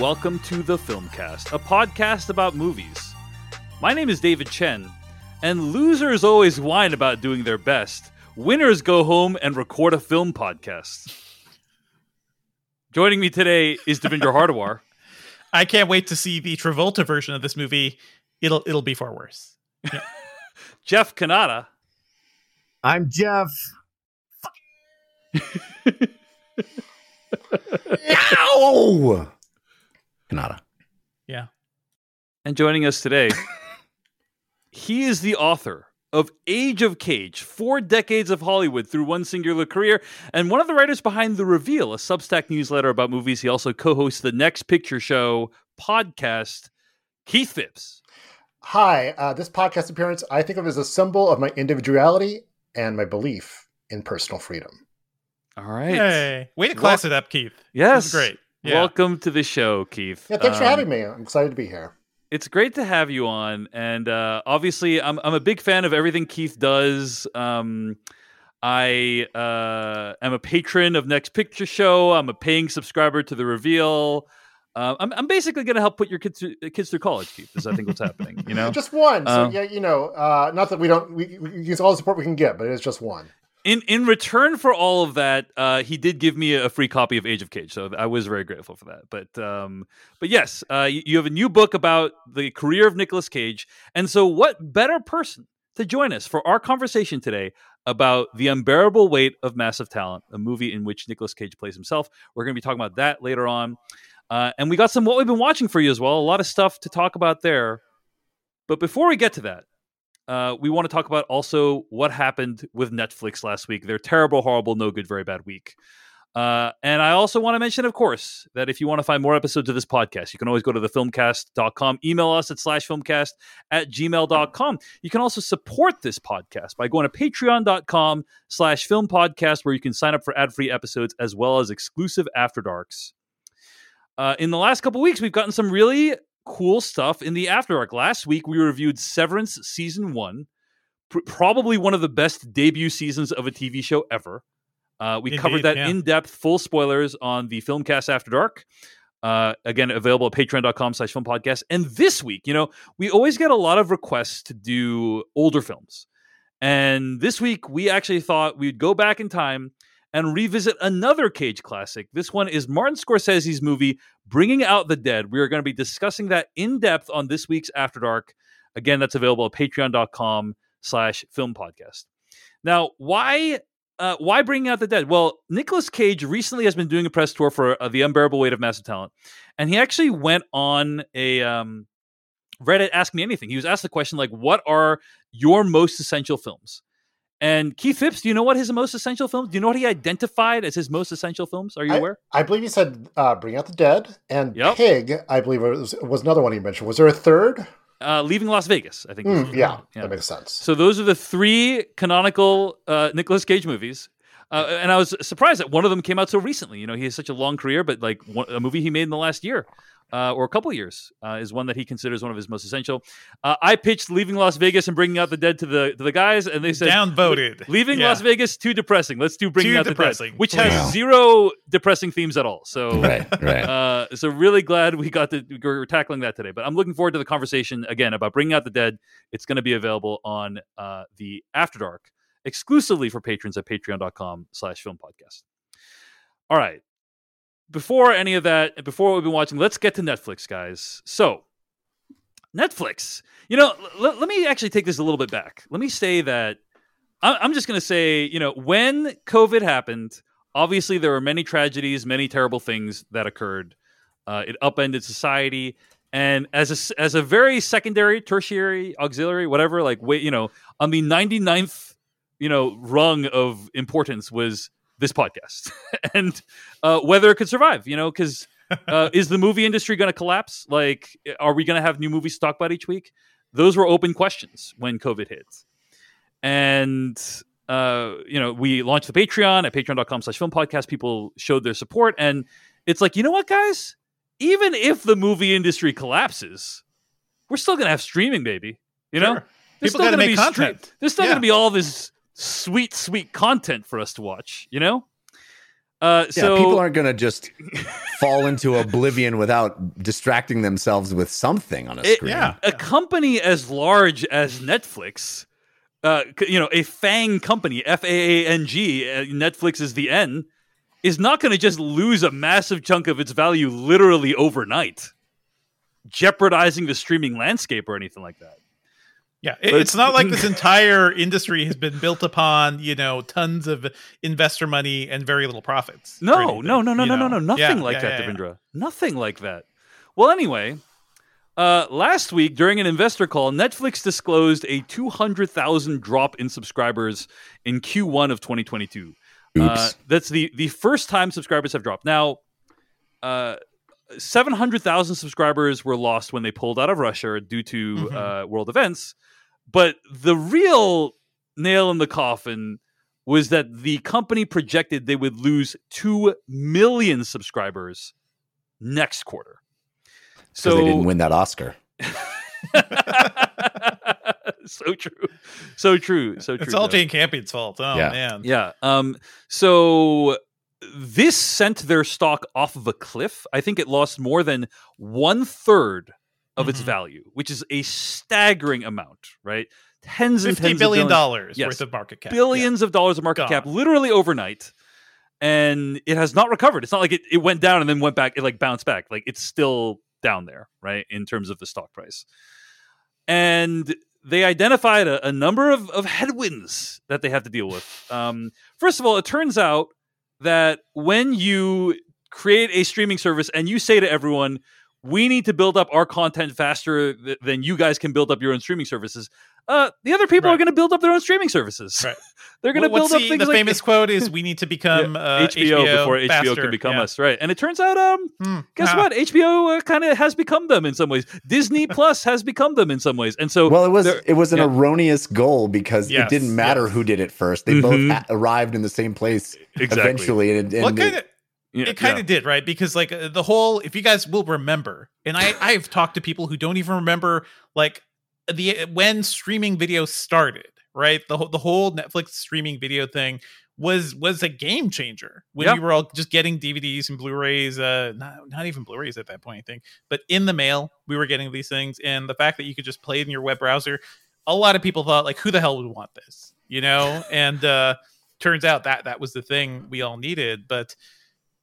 Hello, everyone, and welcome to the Filmcast, a podcast about movies. My name is David Chen, and losers always whine about doing their best. Winners go home and record a film podcast. Joining me today is Devindra Hardawar. I can't wait to see the Travolta version of this movie. It'll it'll be far worse. Yeah. Jeff Cannata. I'm Jeff. Ow! Cannata. Yeah. And joining us today, he is the author of Age of Cage, four decades of Hollywood through one singular career, and one of the writers behind The Reveal, a Substack newsletter about movies. He also co hosts the Next Picture Show podcast, Keith Phipps. Hi, uh, this podcast appearance I think of as a symbol of my individuality and my belief in personal freedom. All right. Hey, way to class it up, Keith. Yes. This great. Yeah. Welcome to the show, Keith. Yeah, thanks for Um, having me. I'm excited to be here. It's great to have you on, and uh, obviously, I'm I'm a big fan of everything Keith does. Um, I uh, am a patron of Next Picture Show. I'm a paying subscriber to The Reveal. Uh, I'm I'm basically going to help put your kids through, kids through college, Keith. Is I think what's happening. You know, Just one. So Um, yeah, you know, uh, not that we don't we, we use all the support we can get, but it is just one. In in return for all of that, uh, he did give me a free copy of Age of Cage, so I was very grateful for that. But um, but yes, uh, you, have a new book about the career of Nicolas Cage, and so what better person to join us for our conversation today about the unbearable weight of massive talent, a movie in which Nicolas Cage plays himself. We're going to be talking about that later on, uh, and we got some what we've been watching for you as well. A lot of stuff to talk about there. But before we get to that, uh, we want to talk about also what happened with Netflix last week. Their terrible, horrible, no good, very bad week. Uh, and I also want to mention, of course, that if you want to find more episodes of this podcast, you can always go to thefilmcast.com, email us at slash filmcast at gmail.com. You can also support this podcast by going to patreon.com slash film podcast, where you can sign up for ad free episodes as well as exclusive After Darks. Uh, in the last couple weeks, we've gotten some really cool stuff in the After Dark. Last week, we reviewed Severance Season 1, pr- probably one of the best debut seasons of a TV show ever. Uh, we Indeed, covered that yeah. in depth, full spoilers on the Filmcast After Dark. Uh, again, available at patreon.com slash film podcast. And this week, you know, we always get a lot of requests to do older films. And this week, we actually thought we'd go back in time and revisit another Cage classic. This one is Martin Scorsese's movie, Bringing Out the Dead. We are going to be discussing that in depth on this week's After Dark. Again, that's available at patreon.com slash film podcast. Now, why uh, why bringing out the dead? Well, Nicolas Cage recently has been doing a press tour for uh, the unbearable weight of massive talent, and he actually went on a um, Reddit Ask Me Anything. He was asked the question like, "What are your most essential films?" And Keith Phipps, do you know what his most essential films? Do you know what he identified as his most essential films? Are you aware? I believe he said uh, "Bring Out the Dead" and Yep. "Pig." I believe was, was another one he mentioned. Was there a third? Uh, Leaving Las Vegas, I think. Mm, yeah, Yeah. that makes sense. So those are the three canonical uh, Nicolas Cage movies. Uh, and I was surprised that one of them came out so recently. You know, he has such a long career, but like one, a movie he made in the last year uh, or a couple years uh, is one that he considers one of his most essential. Uh, I pitched leaving Las Vegas and bringing out the dead to the to the guys, and they said Downvoted. leaving Yeah. Las Vegas too depressing. Let's do bringing Too out the depressing. dead, which has Wow. zero depressing themes at all. So Right, right. uh, so really glad we got to we're tackling that today. But I'm looking forward to the conversation again about bringing out the dead. It's going to be available on uh, the After Dark exclusively for patrons at Patreon.com/slash Film Podcast. All right. Before any of that, before we've been watching, let's get to Netflix, guys. So, Netflix. You know, l- let me actually take this a little bit back. Let me say that I- I'm just going to say, you know, when COVID happened, obviously there were many tragedies, many terrible things that occurred. Uh, it upended society, and as a as a very secondary, tertiary, auxiliary, whatever, like wait, you know, on the 99th, you know, rung of importance was this podcast, and uh, whether it could survive, you know, because. Uh, is the movie industry going to collapse? Like, are we going to have new movies to talk about each week? Those were open questions when COVID hit. And uh, you know, we launched the Patreon at patreon.com slash film podcast. People showed their support. And it's like, you know what, guys? Even if the movie industry collapses, we're still gonna have streaming, baby. You know? Sure. There's People still gonna make be content. there's still Yeah. gonna be all this sweet, sweet content for us to watch, you know? Uh, Yeah, so people aren't going to just fall into oblivion without distracting themselves with something on a It- screen. Yeah. a company as large as Netflix, uh, you know, a FANG company, F A A N G, uh, Netflix is the N, is not going to just lose a massive chunk of its value literally overnight, jeopardizing the streaming landscape or anything like that. Yeah, it- it's not like this entire industry has been built upon you know tons of investor money and very little profits. No, anything, no, no, no, no, no, no, nothing Yeah, like yeah, that, yeah, yeah. Nothing like that. Well, anyway, uh, last week during an investor call, Netflix disclosed a 200,000 drop in subscribers in Q1 of 2022. Uh, Oops. that's the the first time subscribers have dropped. Now, uh, 700,000 subscribers were lost when they pulled out of Russia due to Mhm. uh, world events. But the real nail in the coffin was that the company projected they would lose 2 million subscribers next quarter. So So they didn't win that Oscar. so true. So true. So true. It's all Jeff. Jane Campion's fault. Oh Yeah. man. Yeah. Um. So this sent their stock off of a cliff. I think it lost more than one third of its Mhm. value, which is a staggering amount, right? Tens and tens billion of billions, dollars Yes. worth of market cap. billions of dollars of market Gone. cap, literally overnight, and it has not recovered. It's not like it, it went down and then went back. It like bounced back. Like it's still down there, right? In terms of the stock price, and they identified a, a number of, of headwinds that they have to deal with. Um, first of all, it turns out that when you create a streaming service and you say to everyone, we need to build up our content faster th- than you guys can build up your own streaming services. Uh, the other people are going to build up their own streaming services. Right. They're going to What- build what's up the, things the like famous quote is we need to become Yeah, uh, HBO, before HBO can become Yeah. us, right? And it turns out, um, Hmm. guess Ah. what? HBO uh, kind of has become them in some ways. Disney Plus has become them in some ways, and so Well, it was it was an yeah. erroneous goal because Yes, it didn't matter yes. who did it first. They Mhm. both ha- arrived in the same place exactly. eventually, and, and What they- kind of Yeah, it kind yeah. of did right because like uh, the whole if you guys will remember and i i've talked to people who don't even remember like the when streaming video started right the, whole the whole netflix streaming video thing was was a game changer when Yeah. we were all just getting dvds and blu-rays uh not, not even blu-rays at that point i think but in the mail we were getting these things and the fact that you could just play it in your web browser a lot of people thought like who the hell would want this you know and uh turns out that that was the thing we all needed but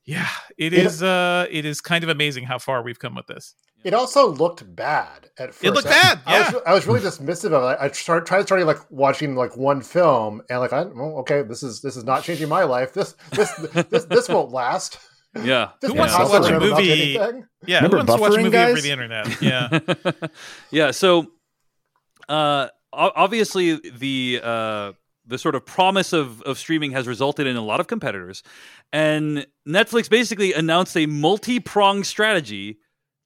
yeah, It- is. Uh, it is kind of amazing how far we've come with this. It also looked bad at first. It looked I- bad, I, was, yeah. I was really dismissive of it. I started, tried starting like watching like one film, and like, I, well, okay, this is this is not changing my life. This this this this won't last. Yeah. This Who wants to watch a never amount to movie- anything. Yeah, Remember who wants to watch a buffering, movie over the internet? Yeah, yeah. So, uh, obviously the uh, the sort of promise of of streaming has resulted in a lot of competitors, and Netflix basically announced a multi pronged strategy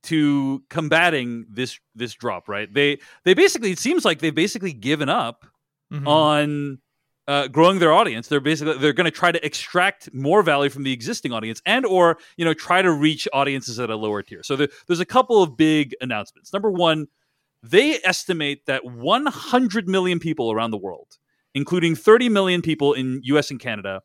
to combating this this drop. Right? They they basically it seems like they've basically given up Mhm. on uh, growing their audience. They're basically they're going to try to extract more value from the existing audience, and or you know try to reach audiences at a lower tier. So there, there's a couple of big announcements. Number one, they estimate that 100 million people around the world, including 30 million people in U.S. and Canada,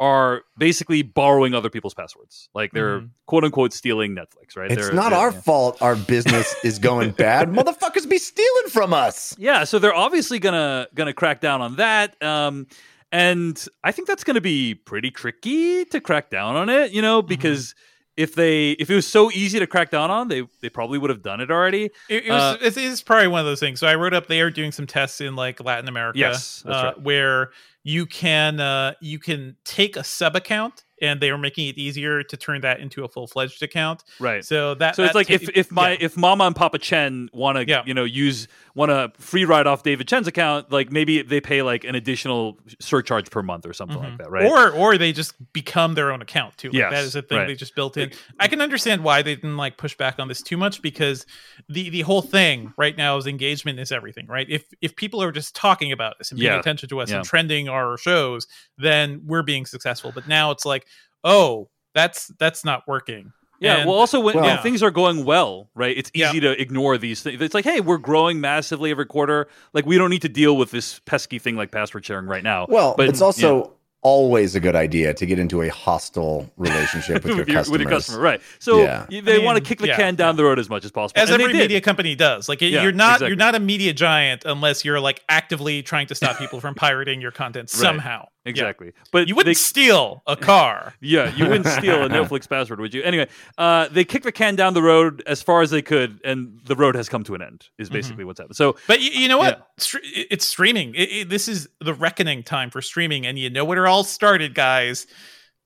are basically borrowing other people's passwords. Like they're Mhm. quote unquote stealing Netflix. Right? it's They're- not they're- our yeah. fault. Our business is going bad. Motherfuckers be stealing from us. Yeah, so they're obviously gonna gonna crack down on that. Um, and I think that's gonna be pretty tricky to crack down on it, you know, because if they if it was so easy to crack down on, they they probably would have done it already. It, it was, Uh, it's, it's probably one of those things. So I wrote up they are doing some tests in like Latin America, Yes, that's uh, right. where you can uh, you can take a sub account, and they are making it easier to turn that into a full fledged account. Right. So that So it's like ta- if, if my yeah. if Mama and Papa Chen want to Yeah. you know use want to free ride off David Chen's account, like maybe they pay like an additional surcharge per month or something Mhm. like that, right? Or or they just become their own account too. Like, Yes, that is a thing right. they just built in. I can understand why they didn't like push back on this too much because the the whole thing right now is engagement is everything, right? If if people are just talking about us and paying Yeah, attention to us and trending our shows, then we're being successful. But now it's like, oh, that's that's not working. Yeah. And- well, also when, when Well- things are going well, right? It's Yeah. easy to ignore these things. It's like, hey, we're growing massively every quarter. Like we don't need to deal with this pesky thing like password sharing right now. Well, But- it's also always a good idea to get into a hostile relationship with your customers. with your customer, right? So Yeah. they I want to kick the yeah, can down the road as much as possible. as and every media company does. Like Yeah, you're not exactly. you're not a media giant unless you're like actively trying to stop people from pirating your content somehow. Yeah. exactly. But You wouldn't they- steal a car. Yeah, you wouldn't steal a Netflix password, would you? Anyway, uh, they kicked the can down the road as far as they could, and the road has come to an end. Is Mm-hmm. basically what's happened. So But you, you know what? Stre- it's streaming. It, it- this is the reckoning time for streaming, and you know where it all started, guys.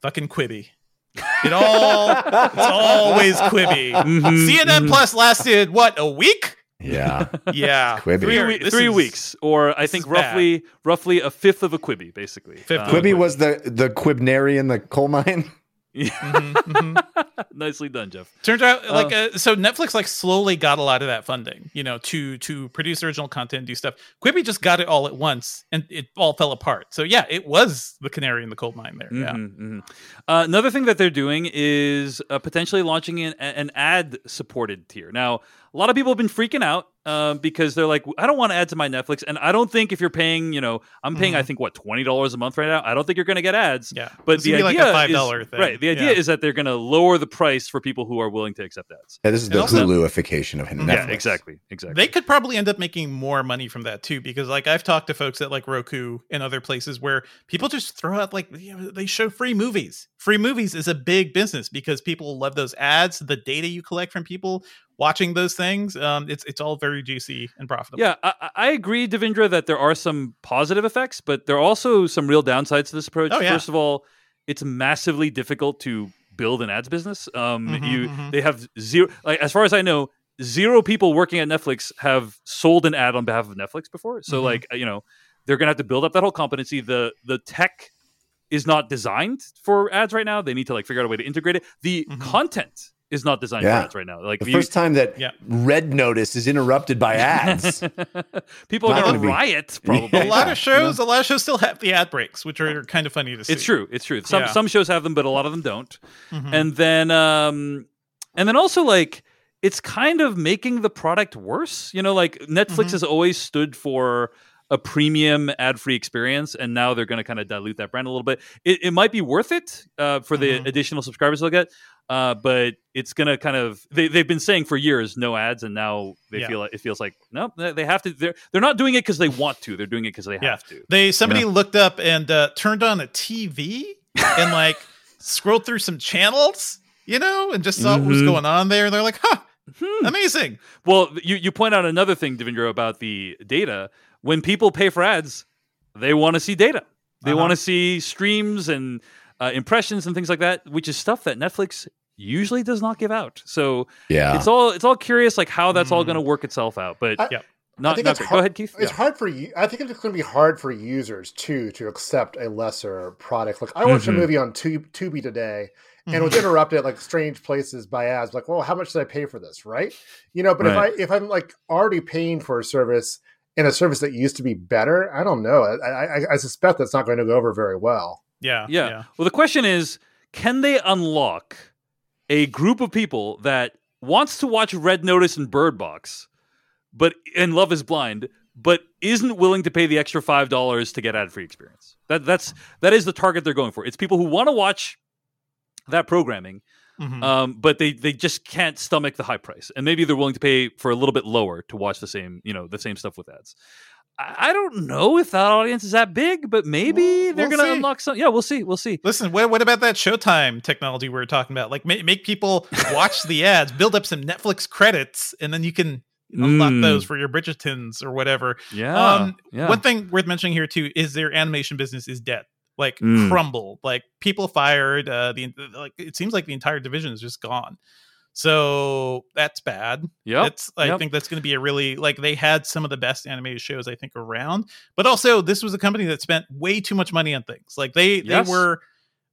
Fucking Quibi. It all it's always Quibi. Mhm, CNN mhm. Plus lasted what a week? Yeah. Yeah, Quibi. three, We're- we- this three is- weeks, or I think is bad. roughly roughly a fifth of a Quibi, basically. Fifth Uh, of a Quibi was the the Quibnary in the coal mine. Mhm, mhm. nicely done, Jeff. Turns out, like, uh, so Netflix like slowly got a lot of that funding, you know, to to produce original content, do stuff. Quibi just got it all at once, and it all fell apart. So yeah, it was the canary in the coal mine there. Yeah. Mhm, mhm. Uh, another thing that they're doing is uh, potentially launching an, an ad supported tier. Now, a lot of people have been freaking out uh, because they're like, I don't want to add to my Netflix. And I don't think if you're paying, you know, I'm paying, I think, what, $20 a month right now? I don't think you're going to get ads. Yeah. But It's the idea like a $5 is, thing. Right. The idea Yeah. is that they're going to lower the price for people who are willing to accept ads. Yeah, this is And the also- Huluification of Netflix. Yeah, exactly. Exactly. They could probably end up making more money from that too, because like I've talked to folks at like Roku and other places where people just throw out like you know, they show free movies. Free movies is a big business because people love those ads, the data you collect from people watching those things. Um, it's it's all very juicy and profitable. Yeah, I, I- agree, Devindra, that there are some positive effects, but there are also some real downsides to this approach. Oh, yeah. First of all, it's massively difficult to build an ads business. Um, Mhm, you mhm. they have zero, like as far as I know, zero people working at Netflix have sold an ad on behalf of Netflix before. So, Mhm. like you know, they're gonna have to build up that whole competency. The the tech is not designed for ads right now. They need to like figure out a way to integrate it. The Mhm. content is not designed Yeah. for ads right now. Like The you- first time that Yeah. Red Notice is interrupted by ads. people are Not going gonna riot. Probably a lot of shows, a lot of shows still have the ad breaks, which are kind of funny to see. It's true. It's true. Some Yeah. some shows have them, but a lot of them don't. Mhm. And then um and then also like it's kind of making the product worse. You know, like Netflix Mhm. has always stood for a premium ad-free experience, and now they're going to kind of dilute that brand a little bit. It, it might be worth it uh, for the Mhm. additional subscribers they'll get, uh, but it's going to kind of they, they've been saying for years no ads, and now they Yeah. feel like it feels like no, they they have to. They're they're not doing it because they want to. They're doing it because they Yeah. have to. They somebody looked up and uh, turned on a TV and like scrolled through some channels, you know, and just saw what was Mhm. going on there. And they're like, "Huh, Hmm. amazing!" Well, you, you point out another thing, Devindra, about the data. When people pay for ads, they want to see data. They Uh-huh. want to see streams and uh, impressions and things like that, which is stuff that Netflix usually does not give out. So yeah. it's all it's all curious, like how that's all Mm. going to work itself out. But I- Yeah. not, think not it's hard- Go ahead, Keith. It's Yeah. hard for you. I think it's going to be hard for users too to accept a lesser product. Like I watched Mhm. a movie on Tube, Tubi today, and Mhm. was interrupted at like strange places by ads. Like, well, how much did I pay for this? Right? You know, but Right. if I if I'm like already paying for a service and a service that used to be better, I don't know. I I, I suspect that's not going to go over very well. yeah, Yeah. Well, the question is, can they unlock a group of people that wants to watch Red Notice and Bird Box, but and Love Is Blind, but isn't willing to pay the extra five dollars to get ad free experience? That that's that is the target they're going for. It's people who want to watch that programming, Mhm. um, but they they just can't stomach the high price, and maybe they're willing to pay for a little bit lower to watch the same you know the same stuff with ads. I I don't know if that audience is that big, but maybe We'll- they're we'll going to unlock some. Yeah, we'll see. We'll see. Listen, what, what about that Showtime technology we were talking about? Like, make, make people watch the ads, build up some Netflix credits, and then you can unlock Mm. those for your Bridgertons or whatever. Yeah. Um, yeah. One thing worth mentioning here too is their animation business is dead, like Mm. crumbled. Like people fired. Uh, the like it seems like the entire division is just gone. So that's bad. yeah I Yep. think that's going to be a really like they had some of the best animated shows I think around, but also this was a company that spent way too much money on things. Like they Yes. they were.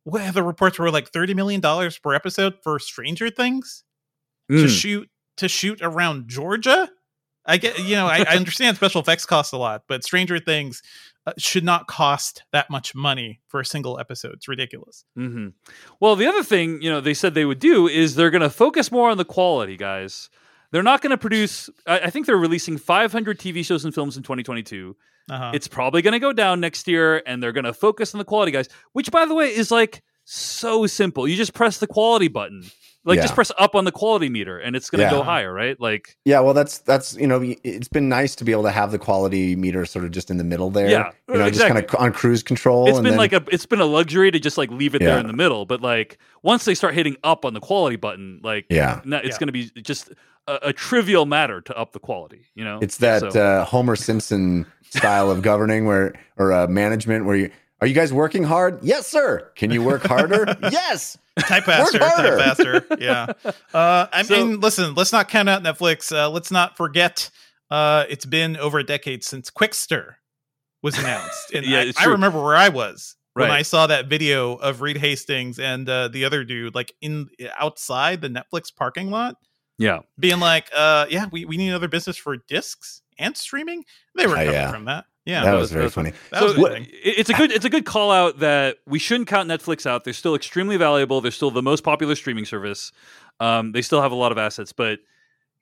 Well, the reports were like thirty million dollars per episode for Stranger Things to Mm. shoot to shoot around Georgia. I get you know I, I understand special effects cost a lot, but Stranger Things uh, should not cost that much money for a single episode. It's ridiculous. hmm Well, the other thing you know they said they would do is they're going to focus more on the quality, guys. They're not going to produce. I, I think they're releasing 500 TV shows and films in 2022. Uh-huh. It's probably going to go down next year, and they're going to focus on the quality guys. Which, by the way, is like so simple. You just press the quality button, like Yeah. just press up on the quality meter, and it's going to go higher, right? Like, Yeah, well, that's that's you know, it's been nice to be able to have the quality meter sort of just in the middle there. Yeah, you know, exactly. just kind of on cruise control. it's and been then, like a it's been a luxury to just like leave it there in the middle. But like once they start hitting up on the quality button, like yeah, it's Yeah. going to be just a, a trivial matter to up the quality. You know, it's that So- uh, Homer Simpson style of governing where or uh, management where you are you guys working hard? Yes, sir. Can you work harder? yes. Type faster, type faster. Yeah. Uh, I So- mean, listen, let's not count out Netflix. Uh, let's not forget. Uh, it's been over a decade since Qwikster was announced, and Yeah, I, I remember where I was when I saw that video of Reed Hastings and uh, the other dude, like in outside the Netflix parking lot, yeah. being like, uh, "Yeah, we, we need another business for discs and streaming." They were Oh, coming yeah. from that. Yeah, that that was was- very that was- funny. that so was what- it's a good it's a good call out that we shouldn't count Netflix out. They're still extremely valuable. They're still the most popular streaming service. Um, they still have a lot of assets, but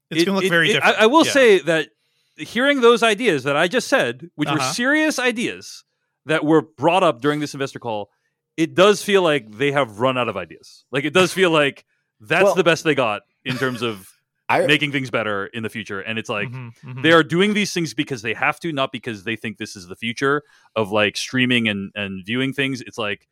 It's it- gonna look it- very it- different. I, I will Yeah. say that hearing those ideas that I just said, which were Uh-huh. serious ideas that were brought up during this investor call, it does feel like they have run out of ideas. Like it does feel like that's Well- the best they got in terms of I making things better in the future. And it's like Mhm, mhm. they are doing these things because they have to, not because they think this is the future of like streaming and and viewing things. It's like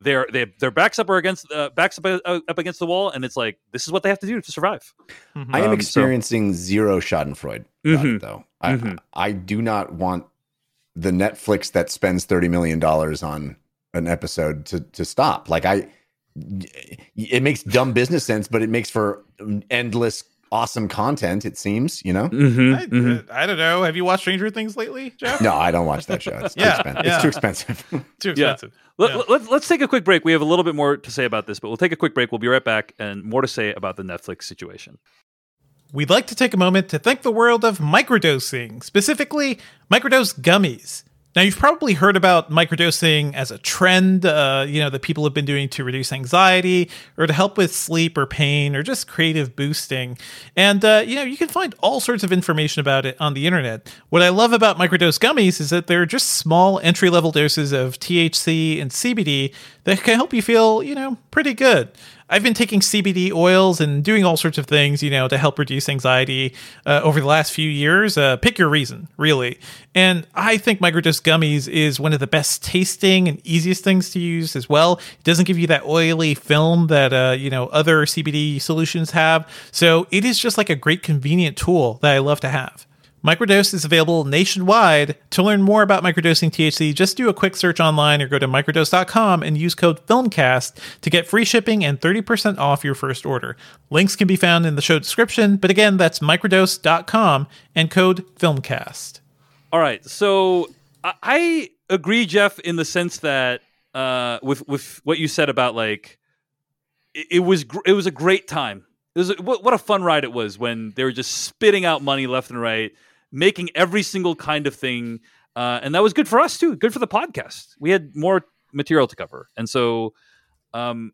they're they their backs up are against uh, backs up, uh, up against the wall, and it's like this is what they have to do to survive. Mhm. I am Um, so- experiencing zero Schadenfreude about Mhm. it, though. I, Mhm. I do not want the Netflix that spends thirty million dollars on an episode to to stop. Like I, it makes dumb business sense, but it makes for endless awesome content. It seems, you know. Mm-hmm. I, I don't know. Have you watched Stranger Things lately, Jeff? No, I don't watch that show. It's too, Yeah, expen- yeah. It's too expensive. Too Yeah. expensive. Let, Yeah. let, let's take a quick break. We have a little bit more to say about this, but we'll take a quick break. We'll be right back and more to say about the Netflix situation. We'd like to take a moment to thank the world of microdosing, specifically microdose gummies. Now, you've probably heard about microdosing as a trend, uh, you know, that people have been doing to reduce anxiety or to help with sleep or pain or just creative boosting. And, uh, you know, you can find all sorts of information about it on the internet. What I love about microdose gummies is that they're just small entry level doses of THC and CBD that can help you feel, you know, pretty good. I've been taking CBD oils and doing all sorts of things, you know, to help reduce anxiety uh, over the last few years. Uh, pick your reason, really. And I think microdose gummies is one of the best tasting and easiest things to use as well. It doesn't give you that oily film that uh, you know other CBD solutions have. So it is just like a great convenient tool that I love to have. Microdose is available nationwide. To learn more about microdosing THC, just do a quick search online or go to microdose.com and use code FILMCAST to get free shipping and 30% off your first order. Links can be found in the show description, but again, that's microdose.com and code FILMCAST. All right. So I, agree, Jeff, in the sense that uh, with with what you said about like it, it was gr- it was a great time. It was a, what, what a fun ride it was when they were just spitting out money left and right, making every single kind of thing, uh, and that was good for us too. Good for the podcast. We had more material to cover, and so um,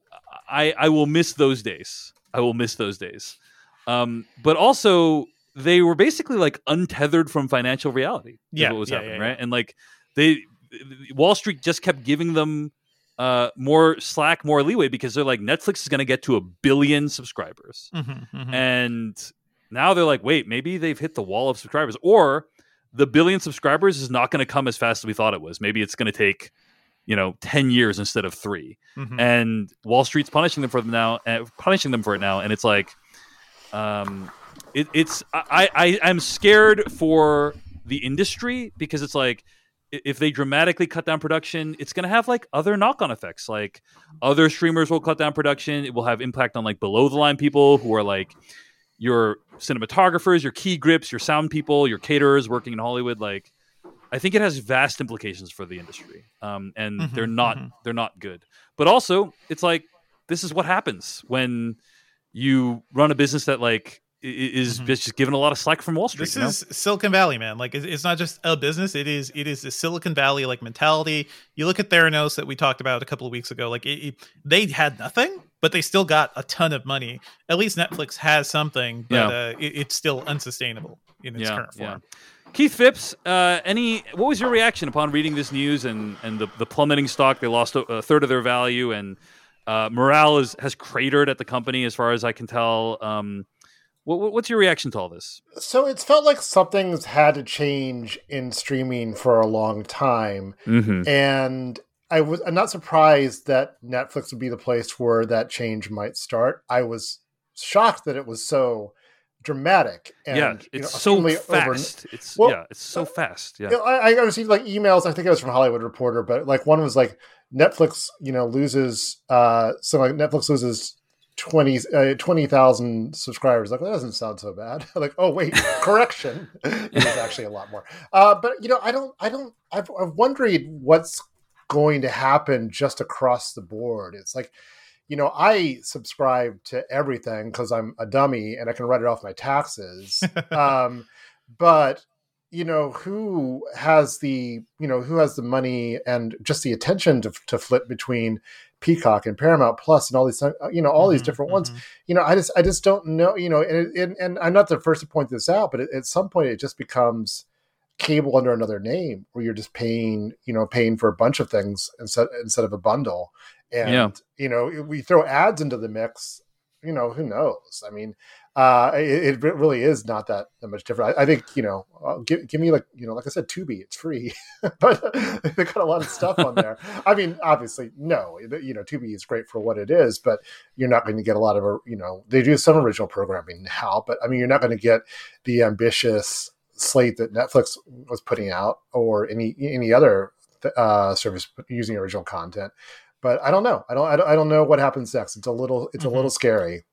I I will miss those days. I will miss those days. Um, but also they were basically like untethered from financial reality. Yeah, what was yeah, happening, yeah, right? And like they, Wall Street just kept giving them uh more slack, more leeway because they're like Netflix is going to get to a billion subscribers, Mm-hmm, and now they're like, wait, maybe they've hit the wall of subscribers, or the billion subscribers is not going to come as fast as we thought it was. Maybe it's going to take. You know, ten years instead of 3 mm-hmm. and Wall Street's punishing them for them now, uh, punishing them for it now, and it's like, um, it, it's I, I I'm scared for the industry because it's like if they dramatically cut down production, it's going to have like other knock-on effects. Like other streamers will cut down production. It will have impact on like below the line people who are like your cinematographers, your key grips, your sound people, your caterers working in Hollywood. Like I think it has vast implications for the industry, um, and Mhm, they're not mhm. they're not good. But also, it's like this is what happens when you run a business that like is Mhm. just given a lot of slack from Wall Street. This you know? is Silicon Valley, man. Like it's, not just a business; it is it is a Silicon Valley like mentality. You look at Theranos that we talked about a couple of weeks ago. Like it, it- they had nothing, but they still got a ton of money. At least Netflix has something, but Yeah. uh, it, it's still unsustainable in its Yeah, current yeah. form. Keith Phipps, uh, any what was your reaction upon reading this news and and the, the plummeting stock? They lost a, a third of their value, and uh, morale is, has cratered at the company, as far as I can tell. Um, what, what's your reaction to all this? So it's felt like something's had to change in streaming for a long time, Mm-hmm. and I was I'm not surprised that Netflix would be the place where that change might start. I was shocked that it was so dramatic. And, yeah, you it's know, so seemingly over- fast. it's Well, yeah, it's so uh, fast. Yeah, I, I received like emails. I think it was from Hollywood Reporter, but like one was like Netflix, you know, loses uh, so like Netflix loses 20 uh, 20,000 subscribers. Like that doesn't sound so bad. like oh wait, correction, it was actually a lot more. Uh, but you know, I don't, I don't, I've, I've wondered what's going to happen just across the board. It's like. You know, I subscribe to everything because I'm a dummy and I can write it off my taxes. um, but you know who has the you know who has the money and just the attention to, to flip between peacock and paramount plus and all these uh, you know all these Mhm, different ones mhm. you know i just i just don't know you know and, and, and i'm not the first to point this out but at some point it just becomes cable under another name where you're just paying you know paying for a bunch of things instead instead of a bundle and Yeah. you know we throw ads into the mix you know who knows i mean uh, it, it really is not that, that much different. I, I think you know, uh, give, give me like you know, like I said, Tubi, it's free, but they got a lot of stuff on there. I mean, obviously, no, you know, Tubi is great for what it is, but you're not going to get a lot of uh, you know, they do some original programming now, but I mean, you're not going to get the ambitious slate that Netflix was putting out or any any other uh, service using original content. But I don't know. I don't. I don't, I don't know what happens next. It's a little. It's Mhm. a little scary.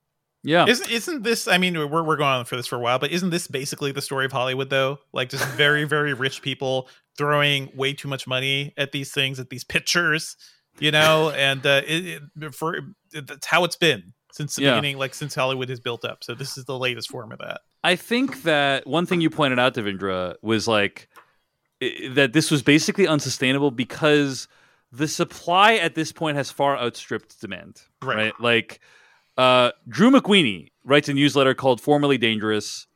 yeah. Isn't isn't this? I mean, we're we're going on for this for a while, but isn't this basically the story of Hollywood, though? Like just very very rich people throwing way too much money at these things, at these pictures, you know, and uh, it, it, for it, that's how it's been since the Yeah. beginning, like since Hollywood has built up. So this is the latest form of that. I think that one thing you pointed out, Devindra, was like that this was basically unsustainable because the supply at this point has far outstripped demand. Right. Right. Like uh, Drew McWeeny writes a newsletter called Formerly Dangerous.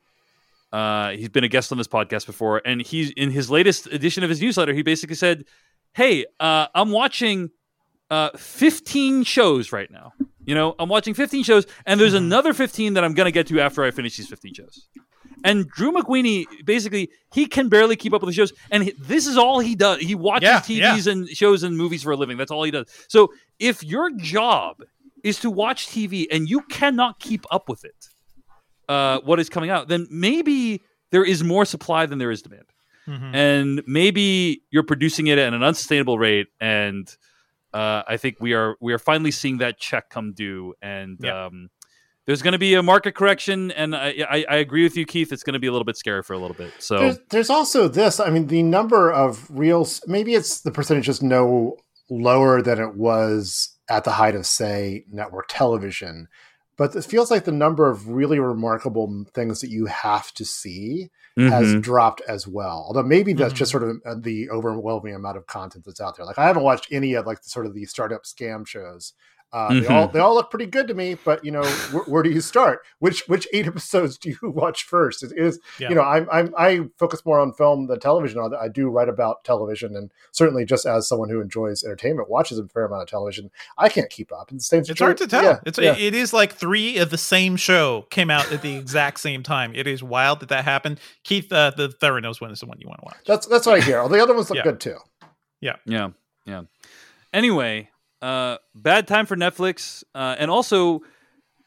Uh, he's been a guest on this podcast before, and he's in his latest edition of his newsletter. He basically said, "Hey, uh, I'm watching uh, 15 shows right now. You know, I'm watching 15 shows, and there's Mhm. another 15 that I'm gonna get to after I finish these 15 shows." And Drew McWeeny, basically, he can barely keep up with the shows, and he, this is all he does. He watches Yeah, TVs and shows and movies for a living. That's all he does. So, if your job is to watch TV and you cannot keep up with it, uh, what is coming out, then maybe there is more supply than there is demand Mhm. and maybe you're producing it at an unsustainable rate and uh, i think we are we are finally seeing that check come due and Yeah. um, there's going to be a market correction and I, I, I agree with you keith it's going to be a little bit scary for a little bit so There's, there's also this. I mean, the number of reels. Maybe it's the percentage is no lower than it was at the height of, say, network television. But it feels like the number of really remarkable things that you have to see has Mhm. dropped as well. Although maybe that's Mhm. just sort of uh, the overwhelming amount of content that's out there. Like I haven't watched any of like the sort of the startup scam shows. Uh, They Mhm. all they all look pretty good to me, but you know, where, where do you start? Which which eight episodes do you watch first? It is Yeah. you know I'm, I'm I focus more on film than television. I I do write about television, and certainly just as someone who enjoys entertainment, watches a fair amount of television, I can't keep up. And the same It's hard to tell. Yeah, it's yeah. it is like three of the same show came out at the exact same time. It is wild that that happened. Keith, uh, the Theranos one is the one you want to watch. that's that's what I hear. All the other ones look Yeah. good too. Yeah, yeah yeah anyway uh, bad time for netflix uh, and also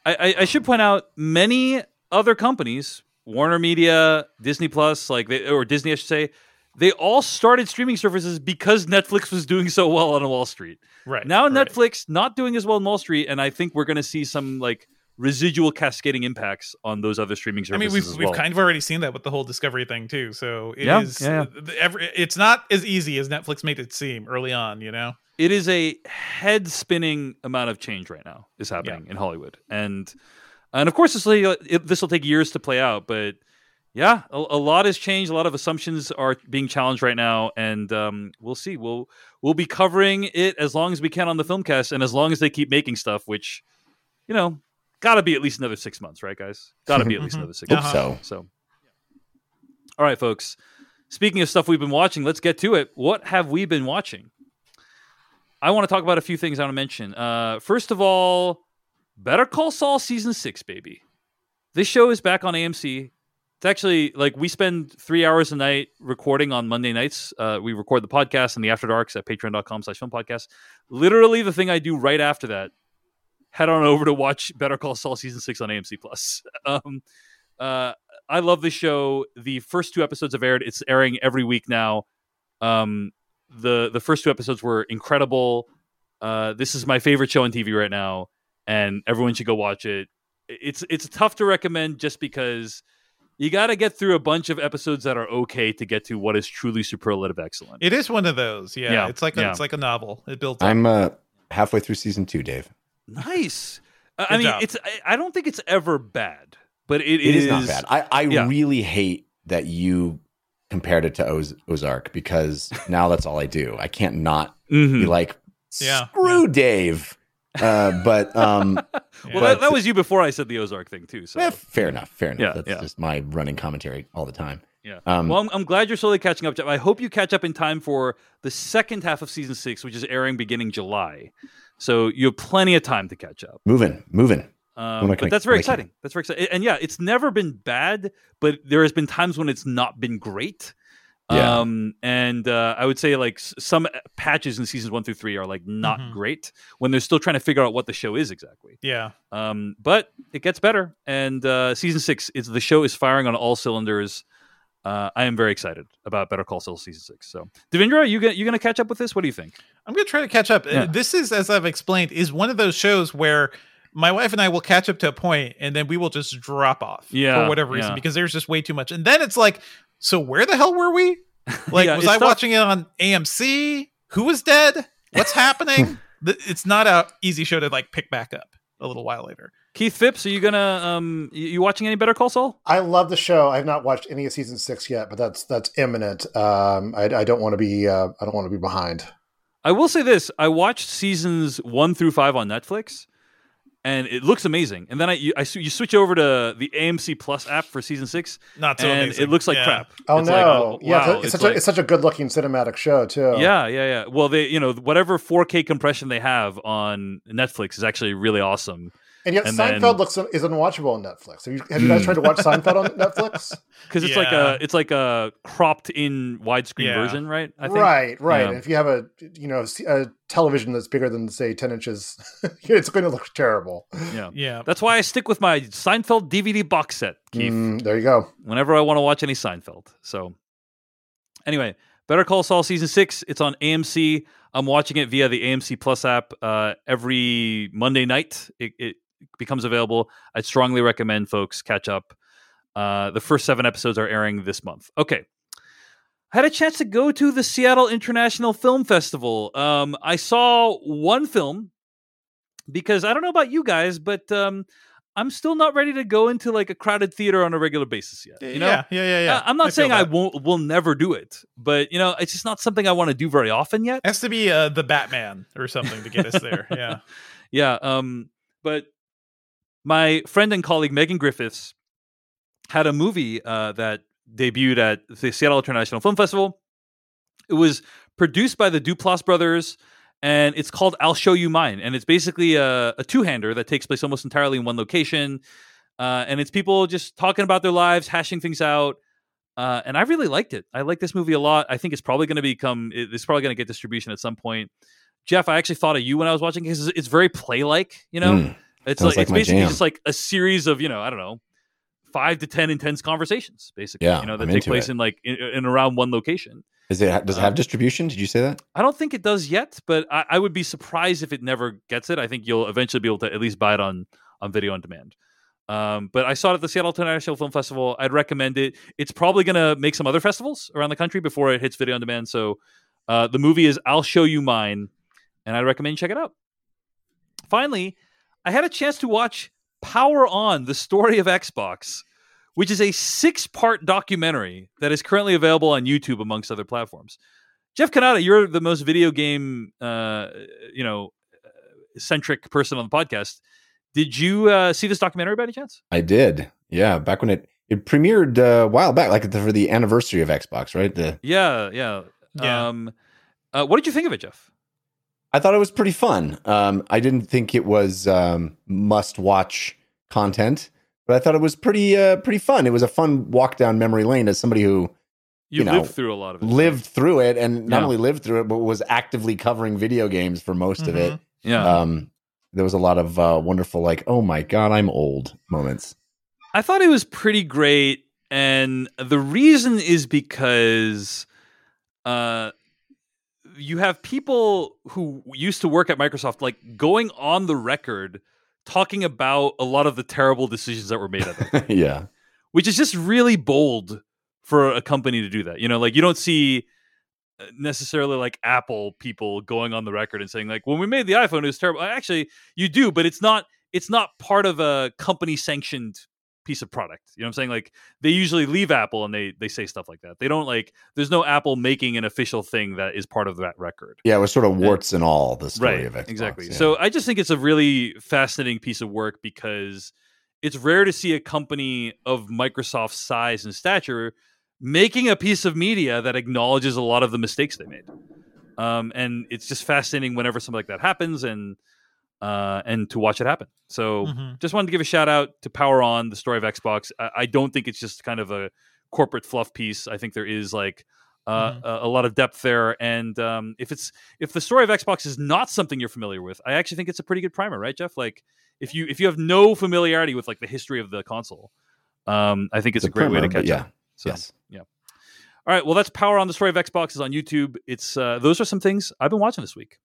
I, I, I should point out many other companies warner media disney plus like they, or disney i should say they all started streaming services because netflix was doing so well on wall street Right now right. netflix not doing as well on wall street and i think we're going to see some like residual cascading impacts on those other streaming services. I mean, we've as we've kind of already seen that with the whole Discovery thing too. So it is. Yeah, the- every, it's not as easy as Netflix made it seem early on. You know. It is a head spinning amount of change right now is happening in Hollywood, and and of course this will this will take years to play out, but yeah, a, a lot has changed. A lot of assumptions are being challenged right now, and um, we'll see. We'll we'll be covering it as long as we can on the filmcast, and as long as they keep making stuff, which you know, got to be at least another six months, right, guys? Got to be at least another six Hope months. so. So, all right, folks. speaking of stuff we've been watching, let's get to it. What have we been watching? I want to talk about a few things I want to mention. Uh, first of all, Better Call Saul season six, baby. This show is back on AMC. It's actually like we spend three hours a night recording on Monday nights. Uh, we record the podcast and the After Darks at patreon.com slash film podcast. Literally the thing I do right after that, head on over to watch Better Call Saul season six on AMC Plus. Um, uh, I love this show. The first two episodes have aired. It's airing every week now. Um, the the first two episodes were incredible. Uh, this is my favorite show on TV right now, and everyone should go watch it. It's it's tough to recommend just because you got to get through a bunch of episodes that are okay to get to what is truly superlative excellent. It is one of those. Yeah, Yeah, it's like a, yeah. it's like a novel. It builds. Up. I'm uh, halfway through season two, Dave. Nice. I- I mean, job. it's I- I don't think it's ever bad, but it, it is, not bad. I, I yeah. really hate that you compared it to Oz- Ozark because now that's all I do. I can't not Mhm. be like, Yeah, screw Dave. Uh, but um, Yeah. Well, that, but- that was you before I said the Ozark thing too. So eh, fair enough. Fair enough. Yeah, that's yeah. just my running commentary all the time. Yeah. Um, well, I'm, I'm glad you're slowly catching up. I hope you catch up in time for the second half of season six, which is airing beginning July. So you have plenty of time to catch up. moving, moving. Um, When I can- but that's very when I can. exciting. That's very exciting. And yeah, it's never been bad, but there has been times when it's not been great. Yeah. Um, and uh, I would say like s- some patches in seasons one through three are like not Mhm. great when they're still trying to figure out what the show is exactly. yeah. Um, but it gets better, and uh, season six is the show is firing on all cylinders. Uh, I am very excited about Better Call Saul season six. So, Devindra, you gonna you gonna catch up with this? What do you think? I'm gonna try to catch up. Yeah. This is, as I've explained, is one of those shows where my wife and I will catch up to a point, and then we will just drop off Yeah, for whatever reason yeah. because there's just way too much. And then it's like, so where the hell were we? Like, Yeah, was I tough. watching it on AMC? Who was dead? What's happening? It's not a easy show to like pick back up a little while later. Keith Phipps, are you gonna um you, you watching any Better Call Saul? I love the show. I have not watched any of season six yet, but that's that's imminent. Um, I, I don't want to be uh, I don't want to be behind. I will say this: I watched seasons one through five on Netflix, and it looks amazing. And then I you, I s- you switch over to the AMC Plus app for season six, Not so and amazing. it looks like Yeah. crap. Oh It's no! like, oh, yeah, wow, it's, it's such like- a it's such a good looking cinematic show too. Yeah, yeah, yeah. Well, they, you know, whatever 4K compression they have on Netflix is actually really awesome and yet And Seinfeld then- looks is unwatchable on Netflix. Have you, have you guys tried to watch Seinfeld on Netflix? because it's like a it's like a cropped in widescreen Yeah. version, right? I think. Right, right. Yeah. And if you have a you know a television that's bigger than say ten inches, it's going to look terrible. Yeah. Yeah. That's why I stick with my Seinfeld DVD box set, Keith. Mm, there you go. whenever I want to watch any Seinfeld. So, anyway, Better Call Saul season six. It's on AMC. I'm watching it via the AMC Plus app uh, every Monday night. It, it becomes available. I'd strongly recommend folks catch up. Uh, the first seven episodes are airing this month. Okay. I had a chance to go to the Seattle International Film Festival. Um, I saw one film because I don't know about you guys, but um, I'm still not ready to go into like a crowded theater on a regular basis yet. You know, yeah, yeah, yeah, yeah. I- I'm not feel saying I won't will never do it, but you know, it's just not something I want to do very often yet. has to be uh, the Batman or something to get us there. Yeah. Yeah. Um, but my friend and colleague Megan Griffiths had a movie uh, that debuted at the Seattle International Film Festival. It was produced by the Duplass brothers, and it's called "I'll Show You Mine," and it's basically a, a two-hander that takes place almost entirely in one location, uh, and it's people just talking about their lives, hashing things out. Uh, and I really liked it. I like this movie a lot. I think it's probably going to become. It's probably going to get distribution at some point. Jeff, I actually thought of you when I was watching because it's very play-like. You know, Mm, it's sounds like, like it's basically jam. just like a series of you know I don't know five to ten intense conversations basically Yeah, you know that I'm take place it. in like in, in around one location. Is it does it have distribution? Did you say that? I don't think it does yet, but I, I would be surprised if it never gets it. I think you'll eventually be able to at least buy it on on video on demand. Um, but I saw it at the Seattle International Film Festival. I'd recommend it. It's probably going to make some other festivals around the country before it hits video on demand. So uh, the movie is "I'll Show You Mine," and I'd recommend you check it out. Finally, I had a chance to watch Power On: The Story of Xbox, which is a six-part documentary that is currently available on YouTube amongst other platforms. Jeff Cannata, you're the most video game, uh, you know, centric person on the podcast. Did you uh, see this documentary by any chance? I did. Yeah, back when it It premiered uh, a while back, like for the anniversary of Xbox, right? The Yeah, yeah. Yeah. Um, uh, what did you think of it, Jeff? I thought it was pretty fun. Um, I didn't think it was um, must-watch content, but I thought it was pretty uh, pretty fun. It was a fun walk down memory lane as somebody who You, You know, lived through a lot of it. lived through it, and not Yeah. only lived through it, but was actively covering video games for most of it. Yeah. Um, there was a lot of uh, wonderful, like, "Oh my god, I'm old" moments. I thought it was pretty great, and the reason is because uh, you have people who used to work at Microsoft like going on the record talking about a lot of the terrible decisions that were made at them, yeah, which is just really bold for a company to do that. You know, like you don't see uh, necessarily like Apple people going on the record and saying like when we made the iPhone it was terrible. Actually, you do, but it's not it's not part of a company sanctioned piece of product. You know what I'm saying? Like they usually leave Apple and they they say stuff like that. They don't like there's no Apple making an official thing that is part of that record. yeah. It was sort of warts and all the story right. of Xbox. exactly. yeah. So I just think it's a really fascinating piece of work because it's rare to see a company of Microsoft's size and stature making a piece of media that acknowledges a lot of the mistakes they made. Um, and it's just fascinating whenever something like that happens and uh, and to watch it happen. So Mhm. just wanted to give a shout out to Power On, the story of Xbox. I, I don't think it's just kind of a corporate fluff piece. I think there is like uh, Mhm. a, a lot of depth there. And um, if it's if the story of Xbox is not something you're familiar with, I actually think it's a pretty good primer, right, Jeff? Like if you if you have no familiarity with like the history of the console, um, I think it's, a great way to catch yeah. up. So, yes. all right, well, that's Power on the story of Xbox is on YouTube. It's uh, those are some things I've been watching this week.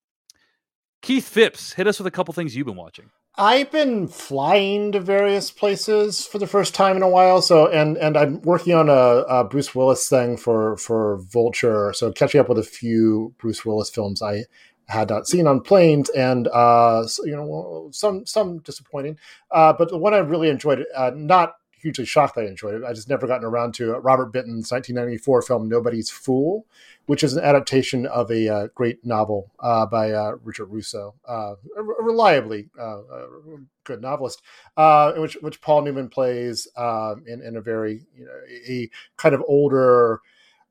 Keith Phipps, hit us with a couple things you've been watching. I've been flying to various places for the first time in a while. So, and and I'm working on a, a Bruce Willis thing for for Vulture. So, catching up with a few Bruce Willis films I had not seen on planes, and uh, so, you know, some some disappointing. Uh, but the one I really enjoyed, uh, not hugely shocked that I enjoyed it. I just never gotten around to it. Robert Benton's 1994 film Nobody's Fool, which is an adaptation of a uh, great novel uh, by uh, Richard Russo, uh, a reliably uh, good novelist, uh, which which Paul Newman plays um, in in a very you know a kind of older.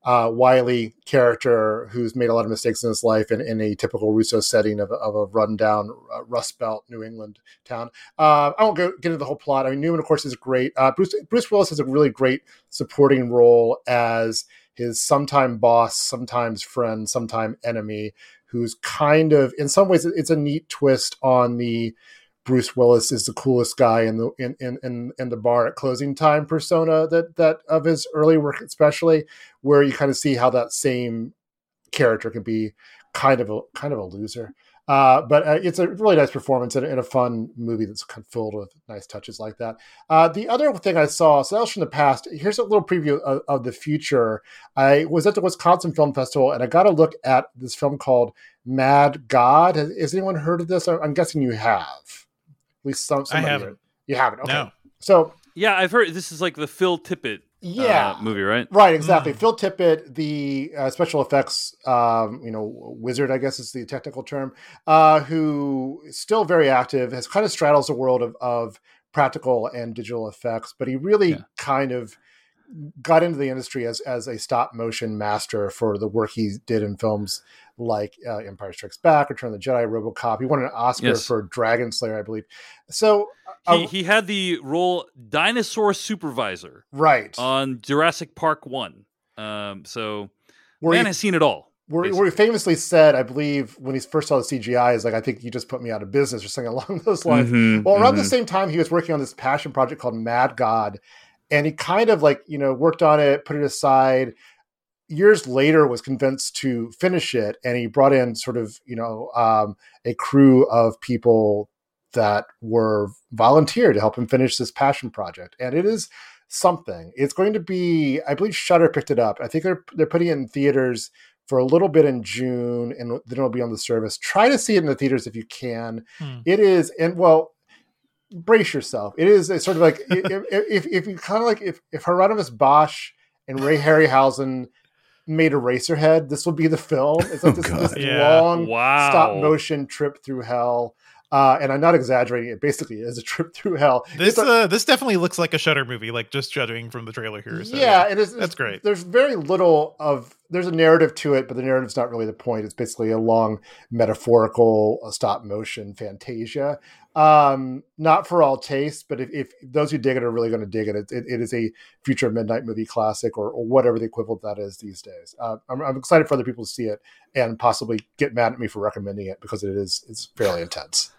Uh, wily character who's made a lot of mistakes in his life in, in a typical Russo setting of, of a rundown uh, Rust Belt New England town. Uh, I won't go, get into the whole plot. I mean, Newman, of course, is great. Uh, Bruce Bruce Willis has a really great supporting role as his sometime boss, sometimes friend, sometime enemy, who's kind of, in some ways, it's a neat twist on the Bruce Willis is the coolest guy in the in in in, in the bar at closing time persona that that of his early work, especially where you kind of see how that same character can be kind of a kind of a loser. Uh, but uh, it's a really nice performance and, and a fun movie that's kind of filled with nice touches like that. Uh, the other thing I saw, so that was from the past. Here's a little preview of, of the future. I was at the Wisconsin Film Festival and I got a look at this film called Mad God. Has, has anyone heard of this? I'm guessing you have. At least some. I haven't. here. You haven't. Okay. No. So Yeah, I've heard this is like the Phil Tippett yeah, uh, movie, right? Right, exactly. Mm. Phil Tippett, the uh, special effects, um, you know, wizard, I guess is the technical term, uh, who is still very active, has kind of straddles the world of, of practical and digital effects, but he really Yeah. kind of got into the industry as as a stop motion master for the work he did in films like uh, Empire Strikes Back, Return of the Jedi, RoboCop. He won an Oscar Yes. for Dragon Slayer, I believe. So, uh, He, he had the role dinosaur supervisor right, on Jurassic Park One. Um, so where man he- has seen it all. where, where he famously said, I believe, when he first saw the CGI, is like, I think you just put me out of business or something along those lines. Mhm, Well, around the mhm. same time, he was working on this passion project called Mad God, and he kind of like you know worked on it, put it aside. Years later, was convinced to finish it, and he brought in sort of you know um, a crew of people that were volunteered to help him finish this passion project, and it is something. It's going to be, I believe, Shudder picked it up. I think they're they're putting it in theaters for a little bit in June, and then it'll be on the service. Try to see it in the theaters if you can. Hmm. It is, and well, brace yourself. It is a sort of like if, if if you kind of like if if Hieronymus Bosch and Ray Harryhausen made Eraserhead. this will be the film. It's like Oh, this, God. this Yeah. long Wow. stop motion trip through hell. Uh, and I'm not exaggerating. It basically is a trip through hell. This It's a- uh, this definitely looks like a Shudder movie, like just judging from the trailer here. So, yeah, it is. that's great. There's very little of. There's a narrative to it, but the narrative's not really the point. It's basically a long metaphorical uh, stop motion fantasia. Um, not for all tastes, but if, if those who dig it are really going to dig it, it, it, it is a future midnight movie classic or, or whatever the equivalent that is these days. Uh, I'm, I'm excited for other people to see it and possibly get mad at me for recommending it because it is it's fairly intense.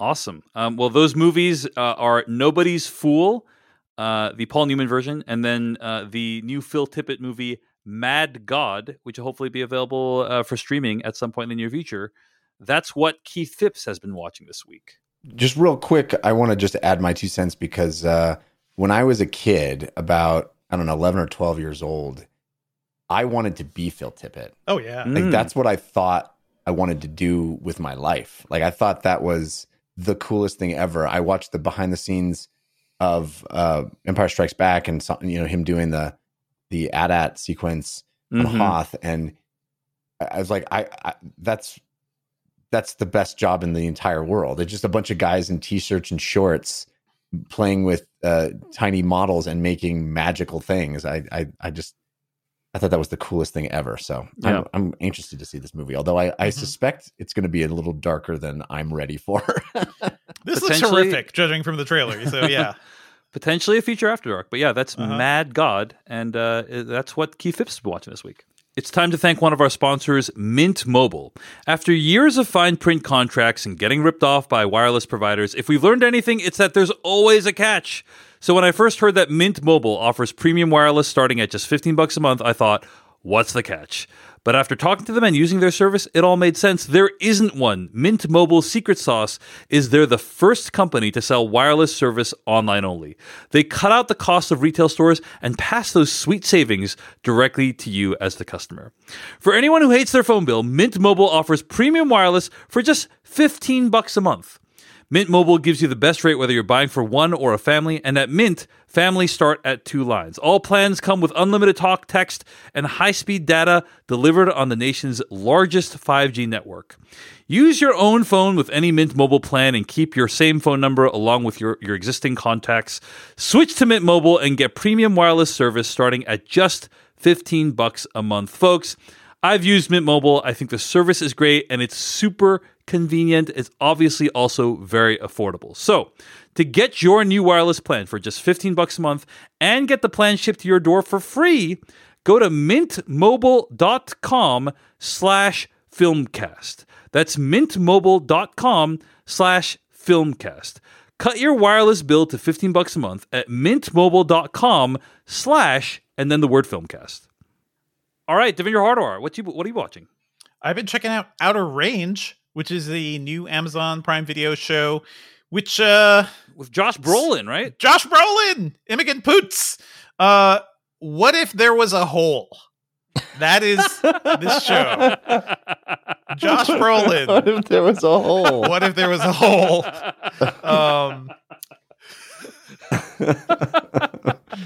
Awesome. Um, well, those movies uh, are Nobody's Fool, uh, the Paul Newman version, and then uh, the new Phil Tippett movie Mad God, which will hopefully be available uh, for streaming at some point in the near future. That's what Keith Phipps has been watching this week. Just real quick, I want to just add my two cents because uh, when I was a kid, about I don't know, eleven or twelve years old, I wanted to be Phil Tippett. Oh yeah. Like Mm. that's what I thought I wanted to do with my life. Like I thought that was the coolest thing ever. I watched the behind the scenes of uh, Empire Strikes Back and saw, you know him doing the the AT-AT sequence on Mhm. Hoth, and I I was like, I, I that's that's the best job in the entire world. It's just a bunch of guys in t-shirts and shorts playing with uh, tiny models and making magical things. I, I, I just, I thought that was the coolest thing ever. So Yeah. I'm, I'm interested to see this movie. Although I, I Mhm. suspect it's going to be a little darker than I'm ready for. This looks Potentially- horrific, judging from the trailer. So yeah. Potentially a feature after dark. But yeah, that's Uh-huh. Mad God, and uh, that's what Keith Phipps has been watching this week. It's time to thank one of our sponsors, Mint Mobile. After years of fine print contracts and getting ripped off by wireless providers, if we've learned anything, it's that there's always a catch. So when I first heard that Mint Mobile offers premium wireless starting at just 15 bucks a month, I thought, what's the catch? But after talking to them and using their service, it all made sense. There isn't one. Mint Mobile's secret sauce is they're the first company to sell wireless service online only. They cut out the cost of retail stores and pass those sweet savings directly to you as the customer. For anyone who hates their phone bill, Mint Mobile offers premium wireless for just 15 bucks a month. Mint Mobile gives you the best rate whether you're buying for one or a family, and at Mint, families start at two lines. All plans come with unlimited talk, text, and high speed data delivered on the nation's largest 5G network. Use your own phone with any Mint Mobile plan and keep your same phone number along with your, your existing contacts. Switch to Mint Mobile and get premium wireless service starting at just 15 bucks a month. Folks, I've used Mint Mobile. I think the service is great and it's super convenient. It's obviously also very affordable. So, to get your new wireless plan for just 15 bucks a month and get the plan shipped to your door for free, go to mintmobile.com slash filmcast. That's mintmobile.com slash filmcast. Cut your wireless bill to 15 bucks a month at mintmobile.com slash and then the word filmcast. All right, Devindra Hardawar, what you what are you watching? I've been checking out Outer Range, which is the new Amazon Prime Video show, which uh With Josh Brolin, right? Josh Brolin, Imogen Poots. Uh what if there was a hole? That is this show. Josh Brolin. what if there was a hole? What if there was a hole? Um